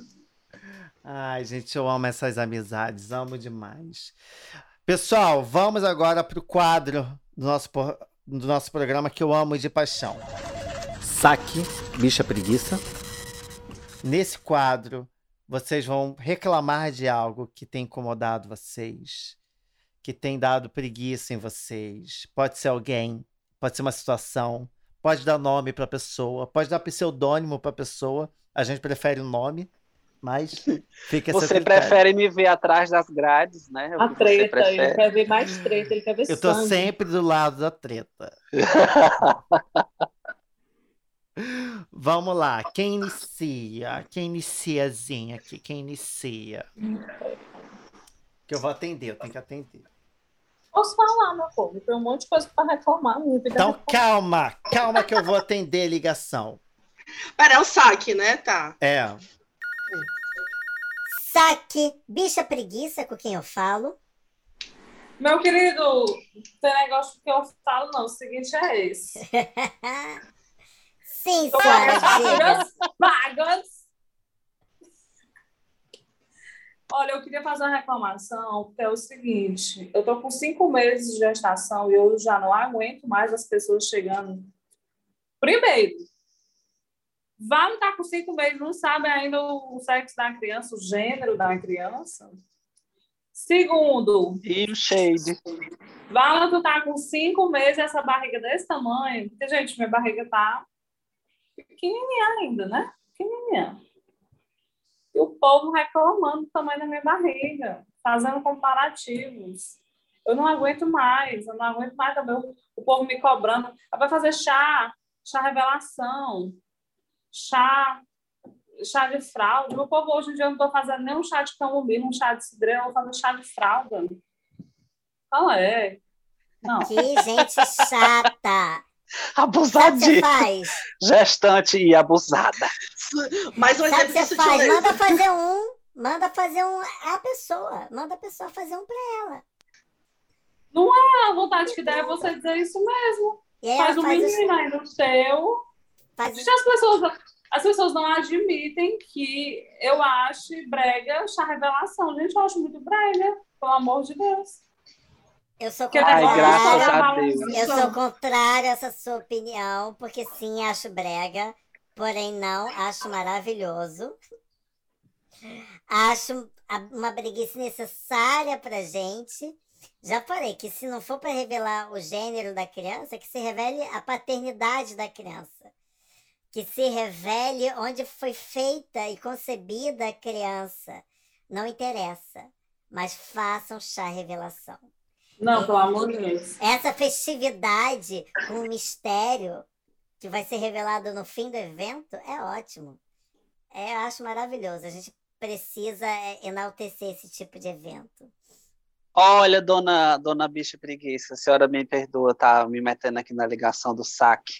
Ai, gente, eu amo essas amizades, amo demais. Pessoal, vamos agora pro quadro do nosso, do nosso programa que eu amo de paixão. Saque, bicha preguiça. Nesse quadro, vocês vão reclamar de algo que tem incomodado vocês, que tem dado preguiça em vocês. Pode ser alguém, pode ser uma situação, pode dar nome para pessoa, pode dar pseudônimo para pessoa. A gente prefere o nome, mas fica a seu Você critério. prefere me ver atrás das grades, né? O A treta, ele quer ver mais treta, ele quer ver Eu tô sangue. sempre do lado da treta. *laughs* Vamos lá, quem inicia? Quem iniciazinha aqui? Quem inicia? Que eu vou atender, eu tenho que atender. Posso falar, meu povo? Tem um monte de coisa para reclamar. Então calma, calma que eu vou atender a ligação. Pera, é o saque, né? Tá. É, Saque, bicha preguiça com quem eu falo. Meu querido, tem negócio que eu falo, não. O seguinte é esse. *laughs* Sim, senhora, com as diga. faturas pagas. Olha, eu queria fazer uma reclamação, que é o seguinte: eu tô com cinco meses de gestação e eu já não aguento mais as pessoas chegando. Primeiro, vai não estar com cinco meses, não sabe ainda o sexo da criança, o gênero da criança. Segundo, E o shade. Vala, tu tá com cinco meses, essa barriga desse tamanho. Porque, gente, minha barriga tá pequenininha ainda, né? Pequenininha. E o povo reclamando do tamanho da minha barriga, fazendo comparativos. Eu não aguento mais, eu não aguento mais também o, povo me cobrando. Vai fazer chá, chá revelação, chá, chá de fralda. Meu povo hoje em dia eu não estou fazendo nem um chá de camomila, um chá de cidreira, eu vou fazer chá de fralda. Fala, é. Não. Que gente chata. *laughs* Abusadinha. Gestante e abusada. Mais um Sabe o exemplo que disso você de faz? leite. Manda fazer um. Manda fazer um. A pessoa. Manda a pessoa fazer um pra ela. A vontade que dá é você dizer isso mesmo. E Faz faz, menino aí no seu. Faz as pessoas, as pessoas não admitem que eu ache brega chá revelação. Gente, eu acho muito brega, pelo amor de Deus. Eu sou Ai, contrária. graças a Deus. Eu sou contrária a essa sua opinião, porque sim, acho brega, porém não, acho maravilhoso. Acho uma preguiça necessária pra gente. Já falei que se não for para revelar o gênero da criança, que se revele a paternidade da criança. Que se revele onde foi feita e concebida a criança. Não interessa. mas façam chá revelação. Não, pelo amor de Deus. Essa festividade com o mistério que vai ser revelado no fim do evento é ótimo. É, eu acho maravilhoso. A gente precisa é, enaltecer esse tipo de evento. Olha, dona, dona Bicha Preguiça, a senhora me perdoa, tá me metendo aqui na ligação do saque,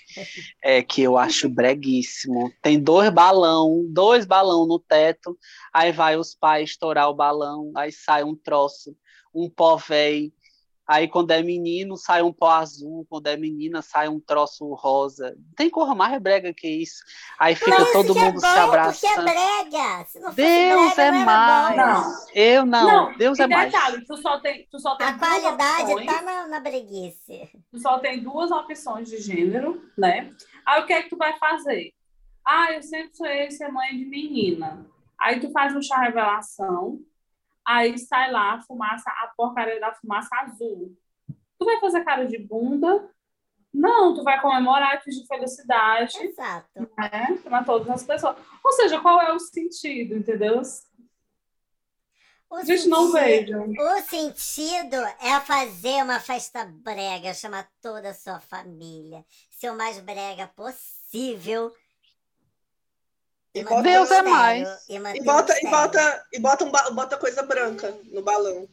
é que eu acho breguíssimo. Tem dois balão, dois balão no teto, aí vai os pais estourar o balão, aí sai um troço, um pó velho, Aí quando é menino sai um pó azul, quando é menina sai um troço rosa. Tem cor mais brega que isso. Aí fica Mas todo é mundo se bom, abraçando. Porque é brega. Se não Deus brega, é não mais. bom. Não. Eu não, Deus e é mais. detalhe, tu só tem, tu só tem A duas qualidade opções, tá na, na breguice. tu só tem duas opções de gênero, né? Aí o que é que tu vai fazer? Ah, eu sempre sonhei ser mãe de menina. Aí tu faz um chá revelação, aí sai lá a fumaça, a porcaria da fumaça azul. Tu vai fazer cara de bunda? Não, tu vai comemorar atos de felicidade, Exato. né? Para todas as pessoas. Ou seja, qual é o sentido, entendeu? O A gente não sentido- vejo. O sentido é fazer uma festa brega, chamar toda a sua família, ser o mais brega possível. E bota- Deus é mais. E, E bota, e bota, e bota, um ba- bota coisa branca no balão.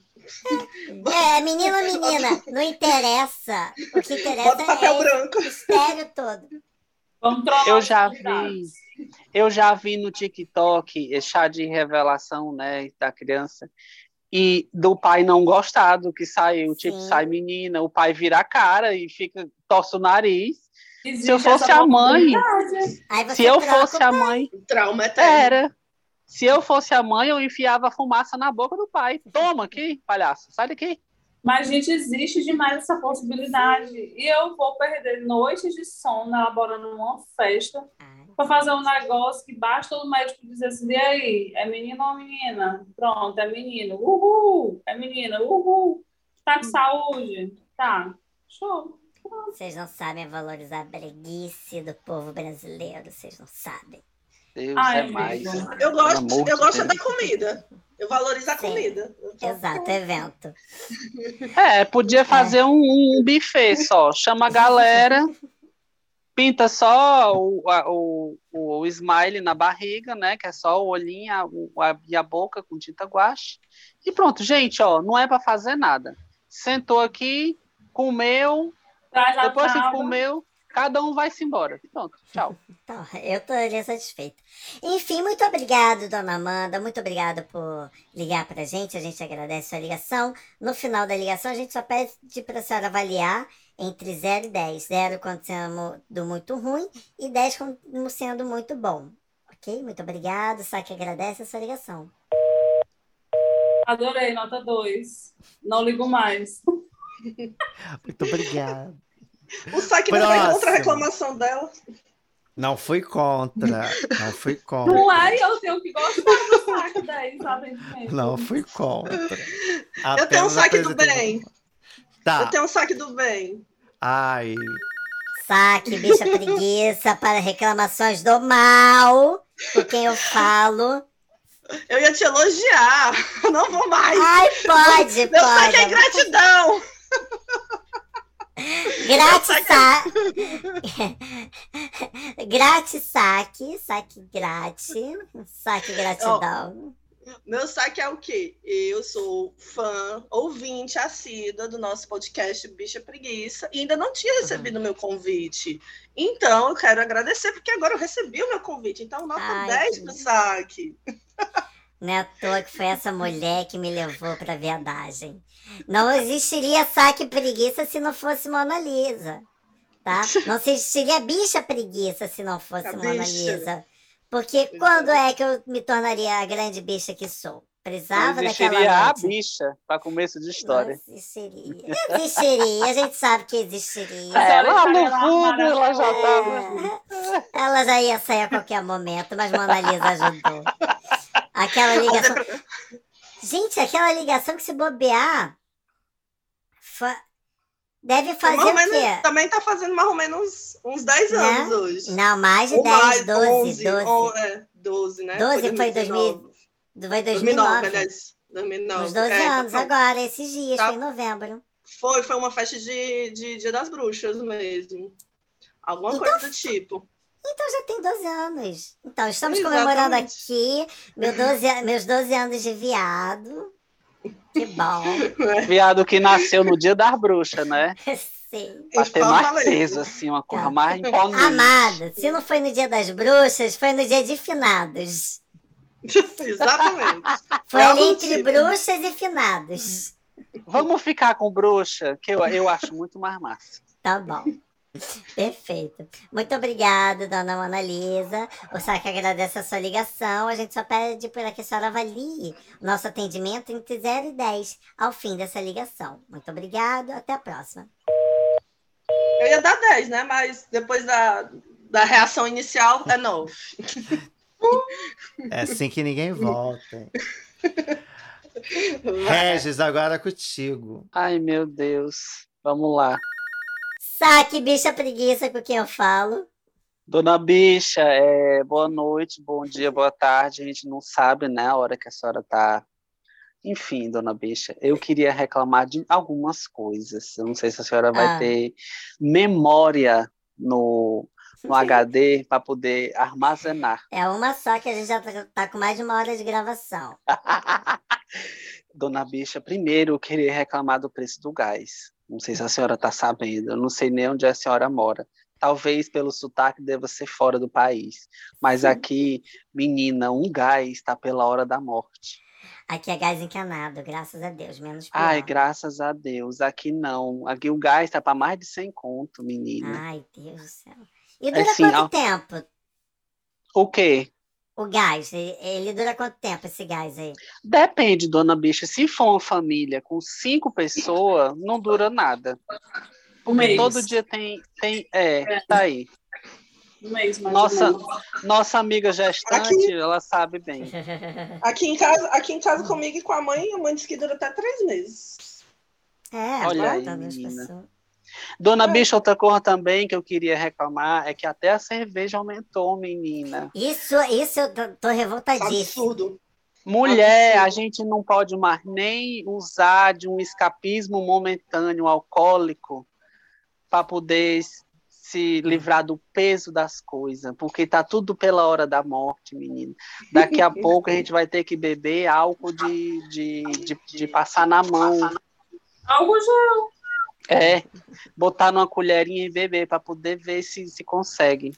É, menino ou menina, não interessa. O que interessa Bota papel é branco. o mistério todo. Vamos Eu já convidados. Eu já vi no TikTok esse chá de revelação, né, da criança, e do pai não gostar do que saiu, tipo, Sim. sai menina, o pai vira a cara e fica, torce o nariz. Existe Se eu fosse a mãe, possibilidade. Aí você Se eu fosse a mãe, Trauma eterno. era. Se eu fosse a mãe, eu enfiava a fumaça na boca do pai. Toma aqui, palhaço, sai daqui. Mas, gente, existe demais essa possibilidade. E eu vou perder noites de sono elaborando uma festa para fazer um negócio que basta o médico dizer assim: e aí, é menino ou menina? Pronto, é menino. Uhul! É menina, uhul! Tá com saúde? Tá. Show. Vocês não sabem valorizar a breguice do povo brasileiro, vocês não sabem. Deus Ai, é mais. Eu gosto, eu gosto da comida. Eu valorizo a Sim. comida. Exato, evento. É, podia fazer um, um buffet só. Chama a galera, pinta só o, a- o, o, o smile na barriga, né? Que é só o olhinho a- o- a- e a boca com tinta guache. E pronto, gente, ó, não é para fazer nada. Sentou aqui, comeu, Traz a depois que comeu, cada um vai-se embora. Pronto, tchau. Então, *laughs* eu estou satisfeita. Enfim, muito obrigado, dona Amanda. Muito obrigado por ligar pra gente. A gente agradece a sua ligação. No final da ligação, a gente só pede para a senhora avaliar entre 0 e 10. 0 quando sendo muito ruim e 10 como sendo muito bom. Ok? Muito obrigado. Só que agradece a sua ligação. Adorei, nota 2. Não ligo mais. Muito obrigado. O saque não foi contra a reclamação dela. Não fui contra. Não fui contra. Não é, eu tenho que gostar do saque 10, sabe? Não fui contra. Eu tenho um Apenas saque do bem. Tá. Eu tenho um saque do bem. Ai. Saque, bicha preguiça para reclamações do mal. Por quem eu falo. Eu ia te elogiar. *laughs* Não vou mais. Ai, pode, Meu saque é pode. Grátis saque. Grátis saque. Saque grátis. Saque gratidão. Meu saque é o quê? Eu sou fã, ouvinte assídua do nosso podcast Bicha Preguiça e ainda não tinha recebido o meu convite. Então, eu quero agradecer, porque agora eu recebi o meu convite. Então, nota Ai, 10 que pro saque. Não é à toa que foi essa mulher que me levou pra viadagem. Não existiria saque preguiça se não fosse Mona Lisa. Tá? Não existiria bicha preguiça se não fosse A Mona bicha. Lisa. Porque quando é que eu me tornaria a grande bicha que sou? Precisava daquela a bicha, para começo de história. Não existiria. Existiria, a gente sabe que existiria. É, lá no Ela lá fundo ela já estava. É, ela já ia sair a qualquer momento, mas Mona Lisa ajudou. Aquela ligação. Gente, aquela ligação que se bobear. fa- Deve fazer Mais ou o quê? também tá fazendo mais ou menos uns 10 Né? anos hoje. Não, mais de Ou 10, mais, 12, 11, 12. on- é, 12, né? 12 foi 2019. Foi 2009, 2009. aliás. 2009. Uns 12 É, anos, então, agora, esses dias, Tá. foi em novembro. Foi, foi uma festa de, de Dia das Bruxas mesmo. Alguma Então- coisa do tipo. Então já tem 12 anos. Então, estamos Exatamente. comemorando aqui meu 12 a- meus 12 anos de viado. Que bom. *laughs* Viado que nasceu no dia das bruxas, né? *laughs* Sim. Pra ter mais peso, assim, uma coisa Tá. mais imponente. Amada, se não foi no dia das bruxas, foi no dia de finados. *laughs* Exatamente. Foi É ali entre bruxas e finados. Vamos ficar com bruxa, que eu, eu acho muito mais massa. Tá bom. Perfeito. Muito obrigada, dona Mona Lisa. O SAC agradece a sua ligação. A gente só pede para que a senhora avalie o nosso atendimento entre 0 e 10 ao fim dessa ligação. Muito obrigado. Até a próxima. Eu ia dar 10, né? Mas depois da, da reação inicial, é 9. É assim que ninguém volta. *laughs* Regis, agora contigo. Ai, meu Deus. Vamos lá. Saque, bicha preguiça com quem eu falo. Dona Bicha, é, boa noite, bom dia, boa tarde. A gente não sabe, né, a hora que a senhora tá. Enfim, dona Bicha, eu queria reclamar de algumas coisas. Eu não sei se a senhora vai Ah. ter memória no, no *laughs* HD para poder armazenar. É uma só que a gente já tá, tá com mais de uma hora de gravação. *laughs* Dona Bicha, primeiro eu queria reclamar do preço do gás. Não sei se a senhora está sabendo, eu não sei nem onde a senhora mora. Talvez pelo sotaque deva ser fora do país. Mas aqui, menina, um gás está pela hora da morte. Aqui é gás encanado, graças a Deus, menos pior. Ai, graças a Deus. Aqui não. Aqui o gás está para mais de 100 conto, menina. Ai, Deus do céu. E dura assim, quanto ao- tempo O quê? O gás? Ele, dura quanto tempo esse gás aí? Depende, dona Bicha. Se for uma família com cinco pessoas, não dura nada. Um mês. Todo dia tem. tem é, tá aí. Um mês, mais Nossa. Nossa amiga gestante, Aqui- ela sabe bem. *laughs* Aqui em casa, aqui em casa comigo e com a mãe, a mãe disse que dura até 3 meses. É, Olha aí, menina. pessoas. Dona É. Bicha, outra coisa também que eu queria reclamar é que até a cerveja aumentou, menina. Isso, isso eu tô, tô revoltadíssima. Absurdo. Mulher, Absurdo. a gente não pode mais nem usar de um escapismo momentâneo alcoólico para poder se livrar do peso das coisas, porque tá tudo pela hora da morte, menina. Daqui a *laughs* pouco a gente vai ter que beber álcool de, de, de, de passar na mão. Algo já. É, botar numa colherinha e beber para poder ver se, se consegue.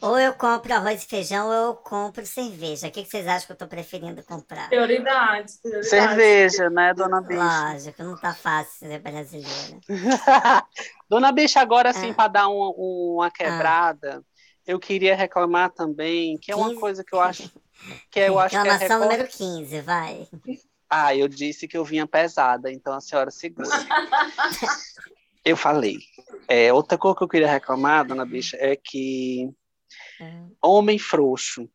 Ou eu compro arroz e feijão ou eu compro cerveja. O que, que vocês acham que eu tô preferindo comprar? Prioridades, prioridades. Cerveja, né, dona Bicha? Lógico, não tá fácil ser brasileira. *laughs* dona Bicha, agora sim, Ah. para dar um- um- uma quebrada, eu queria reclamar também, que é uma 15. coisa que eu acho que eu *laughs* acho que é Reclamação recor- número 15, vai. Ah, eu disse que eu vinha pesada, então a senhora segura. *laughs* eu falei. É, outra coisa que eu queria reclamar, dona Bicha, é que homem frouxo.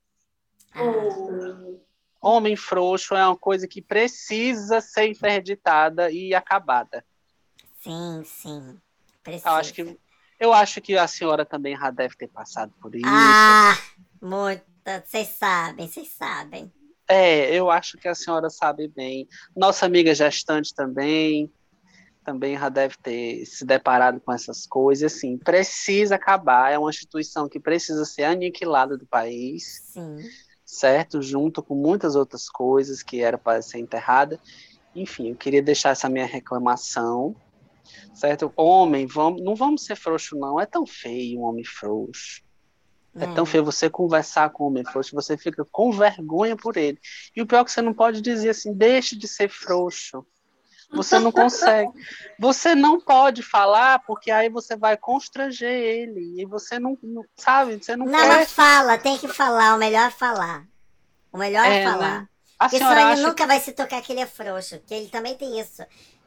Oh, Homem frouxo é uma coisa que precisa ser interditada e acabada. sim, sim. Precisa. Eu acho que, eu acho que a senhora também já deve ter passado por isso. Ah, muito. Vocês sabem, vocês sabem. É, eu acho que a senhora sabe bem. Nossa amiga gestante também, também já deve ter se deparado com essas coisas. Assim, precisa acabar. É uma instituição que precisa ser aniquilada do país. Sim. certo? Junto com muitas outras coisas que era para ser enterrada. Enfim, eu queria deixar essa minha reclamação, certo? Homem, vamos, não vamos ser frouxo, não. É tão feio um homem frouxo. É tão feio você conversar com um homem frouxo, você fica com vergonha por ele. E o pior é que você não pode dizer assim, deixe de ser frouxo. Você não consegue. Você não pode falar, porque aí você vai constranger ele. E você não, não- sabe, você não, Não, quer. mas fala, tem que falar. O melhor é falar. O melhor é, É, falar. né? A Porque senhora acha nunca vai se tocar que ele é frouxo. Que ele também tem isso.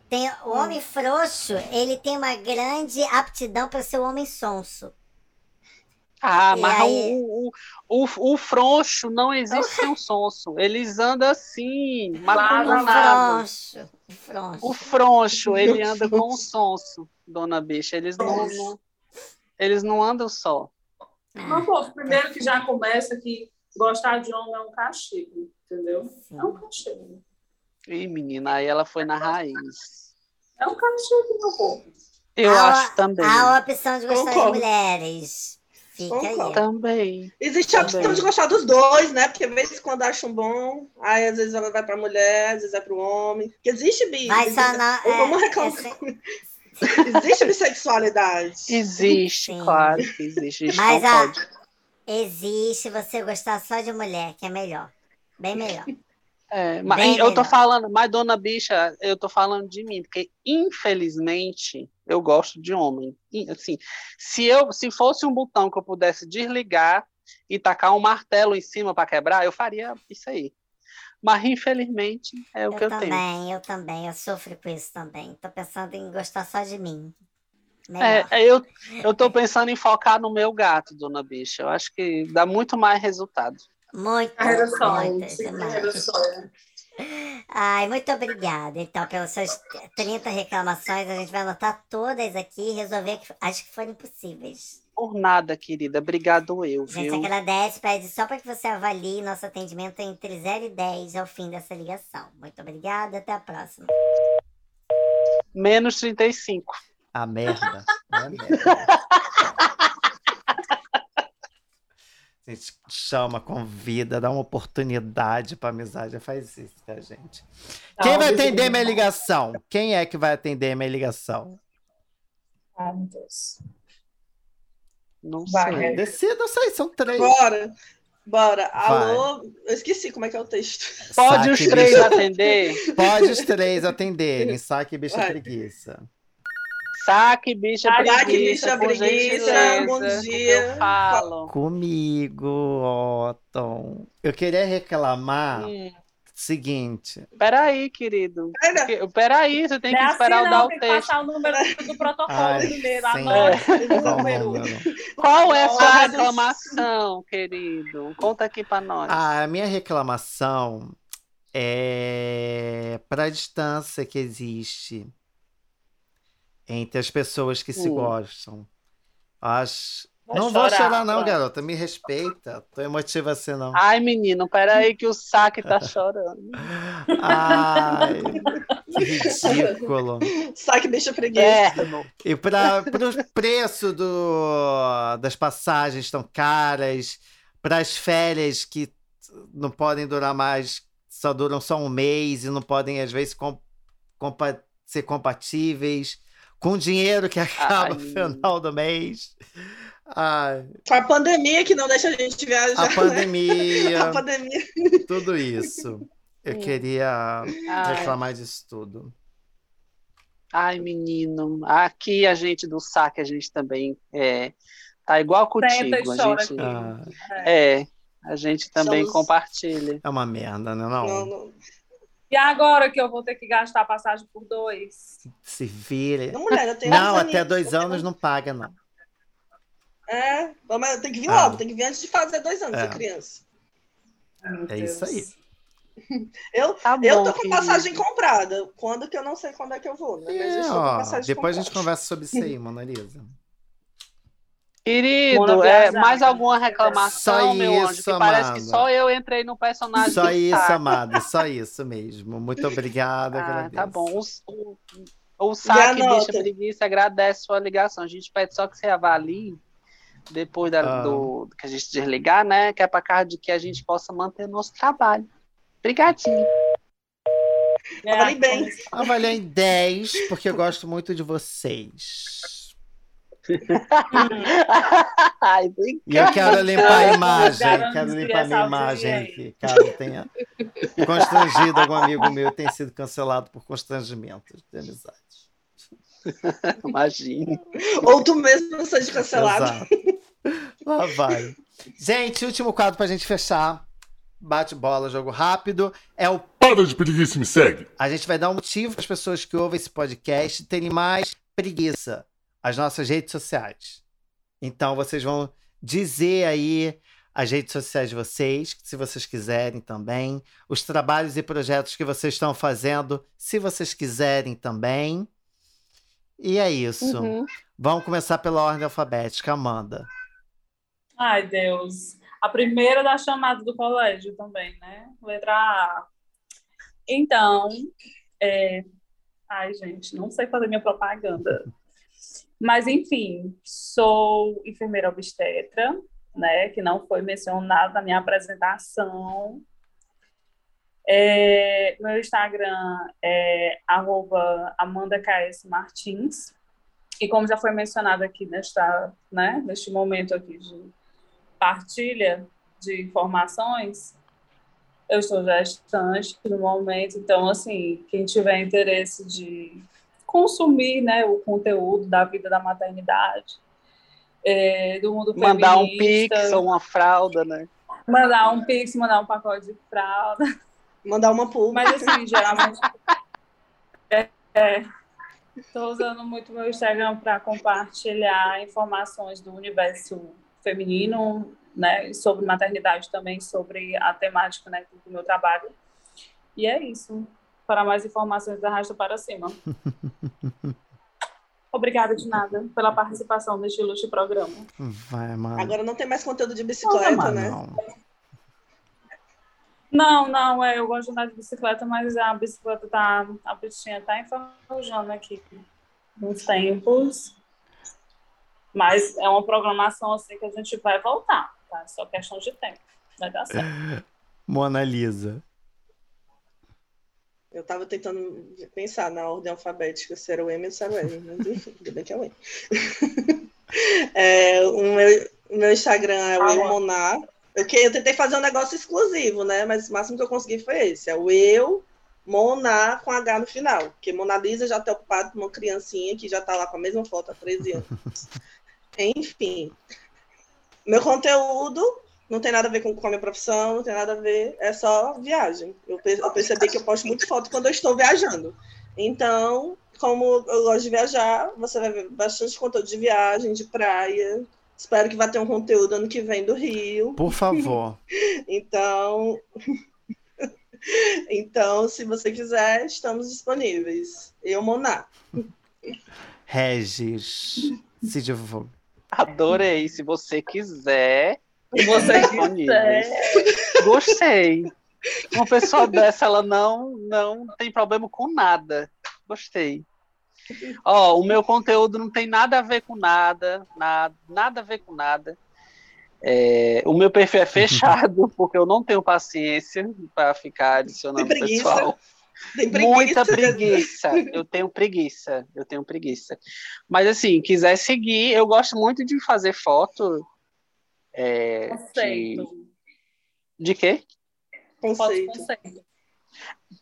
Tem, o Hum. homem frouxo, ele tem uma grande aptidão para ser o homem sonso. Ah, E mas aí- o, o, o, o frouxo não existe sem um sonso. Eles andam assim, matando Claro, O frouxo. O frouxo. O *laughs* ele anda com um sonso, dona bicha. Eles não, não- eles não andam só. Mas, pô, primeiro que já começa que gostar de homem é um castigo, entendeu? É um castigo. Ih, menina, aí ela foi na raiz. É um cachorro, meu povo. Eu Há- acho também. A opção de gostar Concordo. de mulheres. Fica aí. Também. Existe a opção Também. de gostar dos dois, né? Porque às vezes quando acham bom, aí às vezes ela vai pra mulher, às vezes é pro homem. Porque existe bi. Vai só não. Ou vamos É, reclamar. esse- *laughs* Existe bissexualidade. Existe, Sim. claro que existe. Mas a- existe você gostar só de mulher, que é melhor. Bem melhor. É, mas Bem eu tô falando, mas dona bicha, eu tô falando de mim, porque infelizmente eu gosto de homem. Assim, se eu, se fosse um botão que eu pudesse desligar e tacar um martelo em cima para quebrar, eu faria isso aí. Mas infelizmente é o eu que eu também, tenho. eu também. Eu sofro com isso também. Tô pensando em gostar só de mim. É, Melhor. é, eu, eu tô pensando em focar no meu gato, dona bicha. Eu acho que dá muito mais resultado. Muito, Carreira. Carreira sonho. Ai, muito obrigada, então, pelas suas 30 reclamações. A gente vai anotar todas aqui e resolver que- as que forem possíveis. Por nada, querida. Obrigado eu, A gente viu? agradece, pede só para que você avalie nosso atendimento entre 0 e 10 ao fim dessa ligação. Muito obrigada, até a próxima. Menos 35. A merda. É merda. *laughs* A gente chama, convida, dá uma oportunidade pra amizade. Faz isso, tá, gente? Quem vai atender minha ligação? Quem é que vai atender minha ligação? Ai, meu Deus. Não Vai, sei. né? Decida, não sei, são três. Bora. Bora. Alô. Eu esqueci como é que é o texto. Pode Saque, os três bicha- atender? Pode os três atenderem. Saque, bicha Vai. preguiça. Saque, bicha, Saque, preguiça, bicha, preguiça, bom dia. Eu falo. Comigo, Otton. Eu queria reclamar o Hum, seguinte. peraí, querido. Pera. Peraí, você tem Não que é esperar assim, eu dar o tem texto. passar o número do *laughs* protocolo Ai, primeiro. sim. O Qual é a sua reclamação, querido? Conta aqui pra nós. A minha reclamação é para a distância que existe entre as pessoas que se Hum. gostam. Acho... Vai não vou chorar, não, vai. garota. Me respeita. Tô emotiva assim, não. Ai, menino, peraí que o saque tá *laughs* chorando. Ai, que *laughs* ridículo. Saque bicha preguiça. Inferno. E para o preço do, das passagens estão caras, para as férias que não podem durar mais, só duram só um mês e não podem, às vezes, com- compa- ser compatíveis, com o dinheiro que *laughs* acaba no final do mês. Ai, Com a pandemia que não deixa a gente viajar. a né? pandemia, *laughs* A pandemia. tudo isso. Eu Hum. queria Ai, reclamar disso tudo. ai, menino. Aqui a gente do saque, a gente também é, tá igual contigo. A gente, Ah, é, a gente também Somos- compartilha. é uma merda, né? Não, Não, não. E agora que eu vou ter que gastar a passagem por dois? se vire. Não, mulher, eu tenho Não, até dois anos não paga, não. É, mas tem que vir Ah. logo, tem que vir antes de fazer dois anos, É. ser criança. Meu É isso aí. *laughs* Eu, Tá eu bom, tô com querido. passagem comprada. Quando que eu não sei quando é que eu vou, né? Mas eu É, ó, passagem depois a gente comprada. conversa sobre isso aí, *laughs* Mona Lisa. Querido, é, mais alguma reclamação, Só meu anjo? isso, Que parece que amada. só eu entrei no personagem. Só isso, saque. amada, só isso mesmo. Muito obrigada, Ah, agradeço. tá bom. O, o, o saque deixa preguiça, agradece sua ligação. A gente pede só que você avalie depois da- Ah. do que a gente desligar, né? Que é para casa de que a gente possa manter nosso trabalho. Obrigadinho. É, bem. Avaliei em 10, porque eu gosto muito de vocês. Ai, E eu quero limpar a imagem, quero que limpar a minha imagem aqui, caso tenha constrangido algum amigo meu tenha sido cancelado por constrangimentos de amizade. Imagina. Ou tu mesmo seja cancelado. Exato. Lá vai. Gente, último quadro pra gente fechar. Bate bola, jogo rápido. É o. Para de preguiça me segue. A gente vai dar um motivo para as pessoas que ouvem esse podcast terem mais preguiça. As nossas redes sociais. Então vocês vão dizer aí as redes sociais de vocês, se vocês quiserem também. Os trabalhos e projetos que vocês estão fazendo, se vocês quiserem também. E é isso. Uhum. Vamos começar pela ordem alfabética, Amanda. Ai, Deus. A primeira da chamada do colégio também, né? Letra A. Então, é... ai, gente, não sei fazer minha propaganda. Mas, enfim, sou enfermeira obstetra, né, que não foi mencionado na minha apresentação. É, meu Instagram é arroba Amanda KS Martins. E como já foi mencionado aqui nesta, né, neste momento aqui de partilha de informações, eu estou gestante no momento, então, assim, quem tiver interesse de consumir né, o conteúdo da vida da maternidade, é, do mundo Mandar um pix ou uma fralda, né? Mandar um pix, mandar um pacote de fralda. Mandar uma pulga. Mas assim, geralmente. é, é, Estou usando muito meu Instagram para compartilhar informações do universo feminino, né, sobre maternidade também, sobre a temática né, do meu trabalho. E é isso. Para mais informações, arrasta para cima. *laughs* Obrigada de nada pela participação neste ilustre programa. Vai, mano. Agora não tem mais conteúdo de bicicleta, não, né? Não. Não, não, é, eu gosto de andar de bicicleta, mas a bicicleta tá, a bichinha tá enferrujando aqui nos tempos. Mas é uma programação assim que a gente vai voltar, tá? Só questão de tempo. Vai dar certo. Mona Lisa. Eu tava tentando pensar na ordem alfabética se era o M ou se era o L, mas *laughs* enfim, ainda bem que é o M. *laughs* é, o, meu, o meu Instagram é o ah, Monar. Eu, eu tentei fazer um negócio exclusivo, né? Mas o máximo que eu consegui foi esse. É o eu, Moná com H no final. Porque Mona Lisa já está ocupado com uma criancinha que já está lá com a mesma foto há 13 anos. *laughs* Enfim. Meu conteúdo não tem nada a ver com, com a minha profissão, não tem nada a ver, é só viagem. Eu, eu percebi que eu posto muito foto quando eu estou viajando. Então, como eu gosto de viajar, você vai ver bastante conteúdo de viagem, de praia, Espero que vá ter um conteúdo ano que vem do Rio. Por favor. *laughs* então, *laughs* então, se você quiser, estamos disponíveis. Eu, Moná. Regis, se divulga. Adorei. Se você quiser. Você quiser. Gostei. Uma pessoa dessa, ela não, não tem problema com nada. Gostei. Ó, o meu conteúdo não tem nada a ver com nada, nada, nada a ver com nada. É, o meu perfil é fechado, *laughs* porque eu não tenho paciência para ficar adicionando pessoal. Preguiça. Muita preguiça. Eu tenho preguiça. Eu tenho preguiça. Mas assim, quiser seguir, eu gosto muito de fazer foto. É, conceito. De, de quê? Conceito. conceito.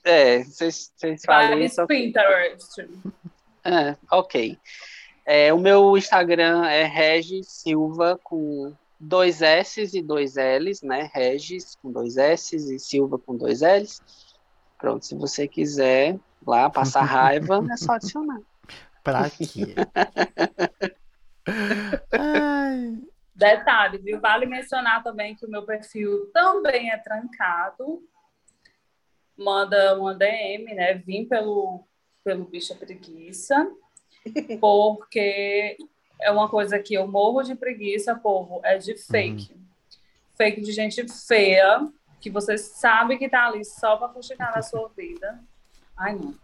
É, vocês falam isso. Pinterest. É, ok. É, o meu Instagram é Regis Silva com dois S e dois L's, né? Regis com dois S e Silva com dois L's. Pronto, se você quiser lá passar raiva, é só adicionar. Pra quê? *laughs* Detalhe, viu? Vale mencionar também que o meu perfil também é trancado. Manda uma DM, né? Vim pelo pelo bicho preguiça, *laughs* porque é uma coisa que eu morro de preguiça, povo, é de fake. Uhum. Fake de gente feia, que você sabe que tá ali só para fuxicar na sua vida. Ai, não.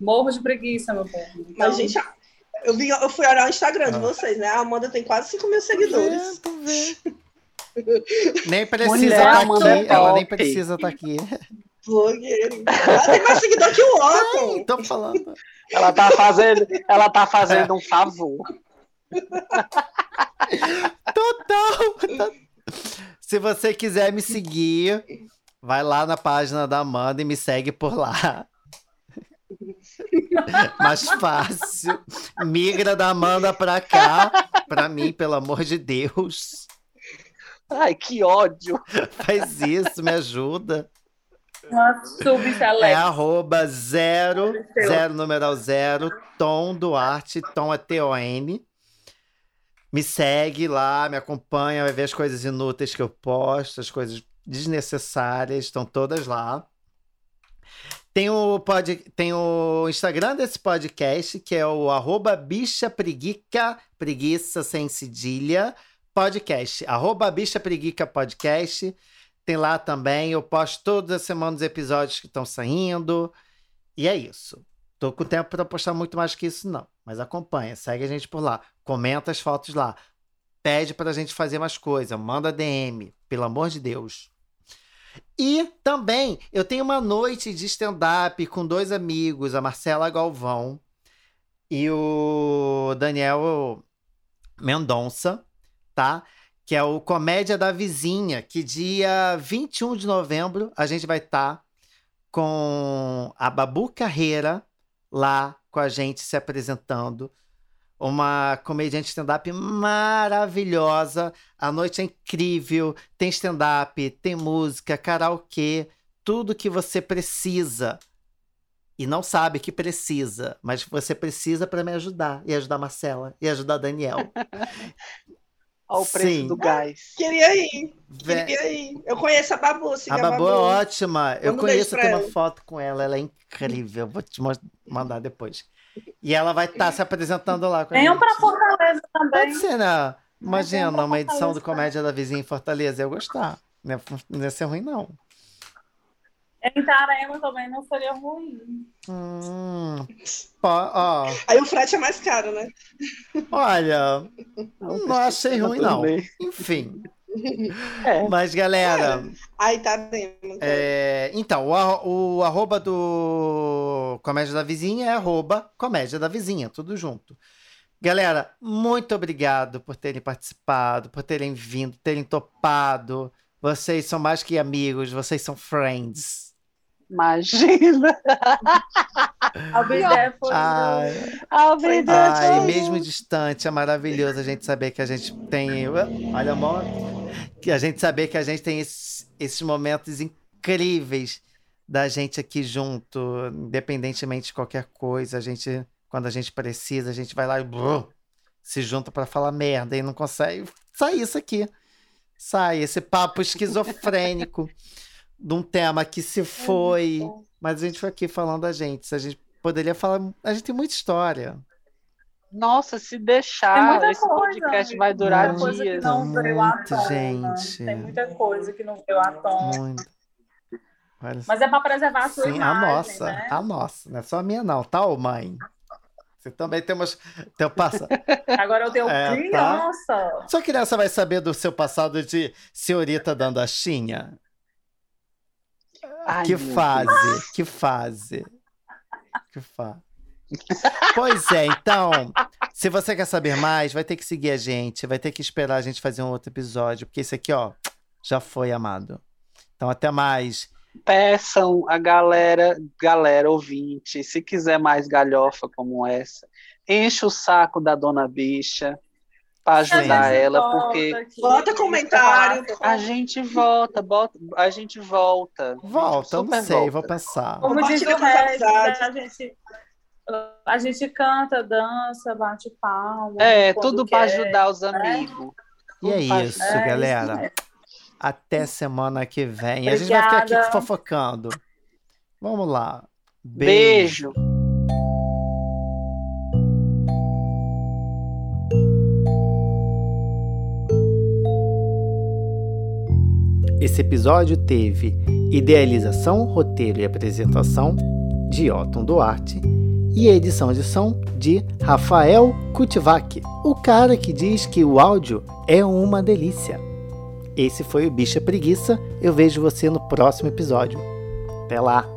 Morro de preguiça, meu povo. Então... Mas, gente, eu, vi, eu fui olhar o Instagram ah. de vocês, né? A Amanda tem quase 5 mil seguidores. *laughs* nem precisa estar tá aqui. Ela nem precisa estar tá aqui. Blogueiro. Ela tem mais seguidor que o Otton. Tô falando. Ela tá fazendo, ela tá fazendo um favor. Total. Se você quiser me seguir, vai lá na página da Amanda e me segue por lá. *laughs* Mais fácil. Migra da Amanda pra cá, pra mim, pelo amor de Deus. Ai, que ódio. Faz isso, me ajuda. É arroba zero, zero numeral zero, Tom Duarte, Tom é T-O-N. Me segue lá, me acompanha, vai ver as coisas inúteis que eu posto, as coisas desnecessárias, estão todas lá. Tem o, pod, tem o Instagram desse podcast, que é o arroba bicha preguica, preguiça sem cedilha, podcast. Arroba bicha preguica podcast. tem lá também. Eu posto todas as semanas os episódios que estão saindo. E é isso. Tô com tempo para postar muito mais que isso, não. Mas acompanha, segue a gente por lá. Comenta as fotos lá. Pede pra gente fazer mais coisa. Manda DM, pelo amor de Deus. E também eu tenho uma noite de stand-up com dois amigos, a Marcela Galvão e o Daniel Mendonça, tá? Que é o Comédia da Vizinha, que dia 21 de novembro a gente vai estar tá com a Babu Carreira lá com a gente se apresentando. Uma comediante stand-up maravilhosa. A noite é incrível. Tem stand-up, tem música, karaokê, tudo que você precisa. E não sabe que precisa, mas você precisa para me ajudar. E ajudar a Marcela, e ajudar a Daniel. *laughs* Olha o preço Sim. do gás. Queria ir. Queria ir. Eu conheço a Babu. A Babu, a Babu é ótima. Eu conheço, eu tenho uma foto com ela. Ela é incrível. Vou te mandar depois. E ela vai estar tá se apresentando lá. Venham para Fortaleza também. Pode ser, né? Imagina uma edição do Comédia da Vizinha em Fortaleza. Eu gostar. Não ia ser ruim, não. Em Itarema também não seria ruim. Hum, ó. Aí o frete é mais caro, né? Olha, não, não achei ruim, não. Enfim. É. Mas, galera. Aí tá é, então, o, o arroba do Comédia da Vizinha é arroba Comédia da Vizinha, tudo junto. Galera, muito obrigado por terem participado, por terem vindo, terem topado. Vocês são mais que amigos, vocês são friends. Imagina! Albidé foi. Ai, Albidé ai mesmo distante, é maravilhoso a gente saber que a gente tem. Olha, amor. Que a gente saber que a gente tem esses, esses momentos incríveis da gente aqui junto, independentemente de qualquer coisa. A gente, quando a gente precisa, a gente vai lá e brrr, se junta para falar merda e não consegue sair isso aqui. Sai esse papo esquizofrênico de um tema que se foi. É mas a gente foi aqui falando a gente. A gente poderia falar. A gente tem muita história. Nossa, se deixar, esse coisa, podcast vai durar muita dias. não muito, veio à tona. gente. Tem muita coisa que não veio à tona. Muito. Mas é para preservar a sua Sim, imagem, a nossa, né? a nossa, não é só a minha não, tá, ô mãe? Você também tem umas. Teu passa... *laughs* Agora eu tenho é, criança. Tá? Sua criança vai saber do seu passado de senhorita dando a chinha? Ai, que fase, Deus. que fase. Que fase. Pois é, então, se você quer saber mais, vai ter que seguir a gente, vai ter que esperar a gente fazer um outro episódio, porque esse aqui, ó, já foi amado. Então, até mais. Peçam a galera, galera ouvinte, se quiser mais galhofa como essa, enche o saco da dona bicha, para ajudar ela, porque bota comentário. A gente volta, bota, a gente volta. Volta, não sei, volta. vou pensar. Como diz o Regis, a gente a gente canta, dança, bate palma. É, tudo para ajudar os né? amigos. E é isso, é, galera. Isso Até semana que vem. Obrigada. A gente vai ficar aqui fofocando. Vamos lá. Beijo. Beijo. Esse episódio teve idealização, roteiro e apresentação de Otton Duarte e edição de som de Rafael Kutivac, o cara que diz que o áudio é uma delícia. Esse foi o Bicha Preguiça. Eu vejo você no próximo episódio. Até lá!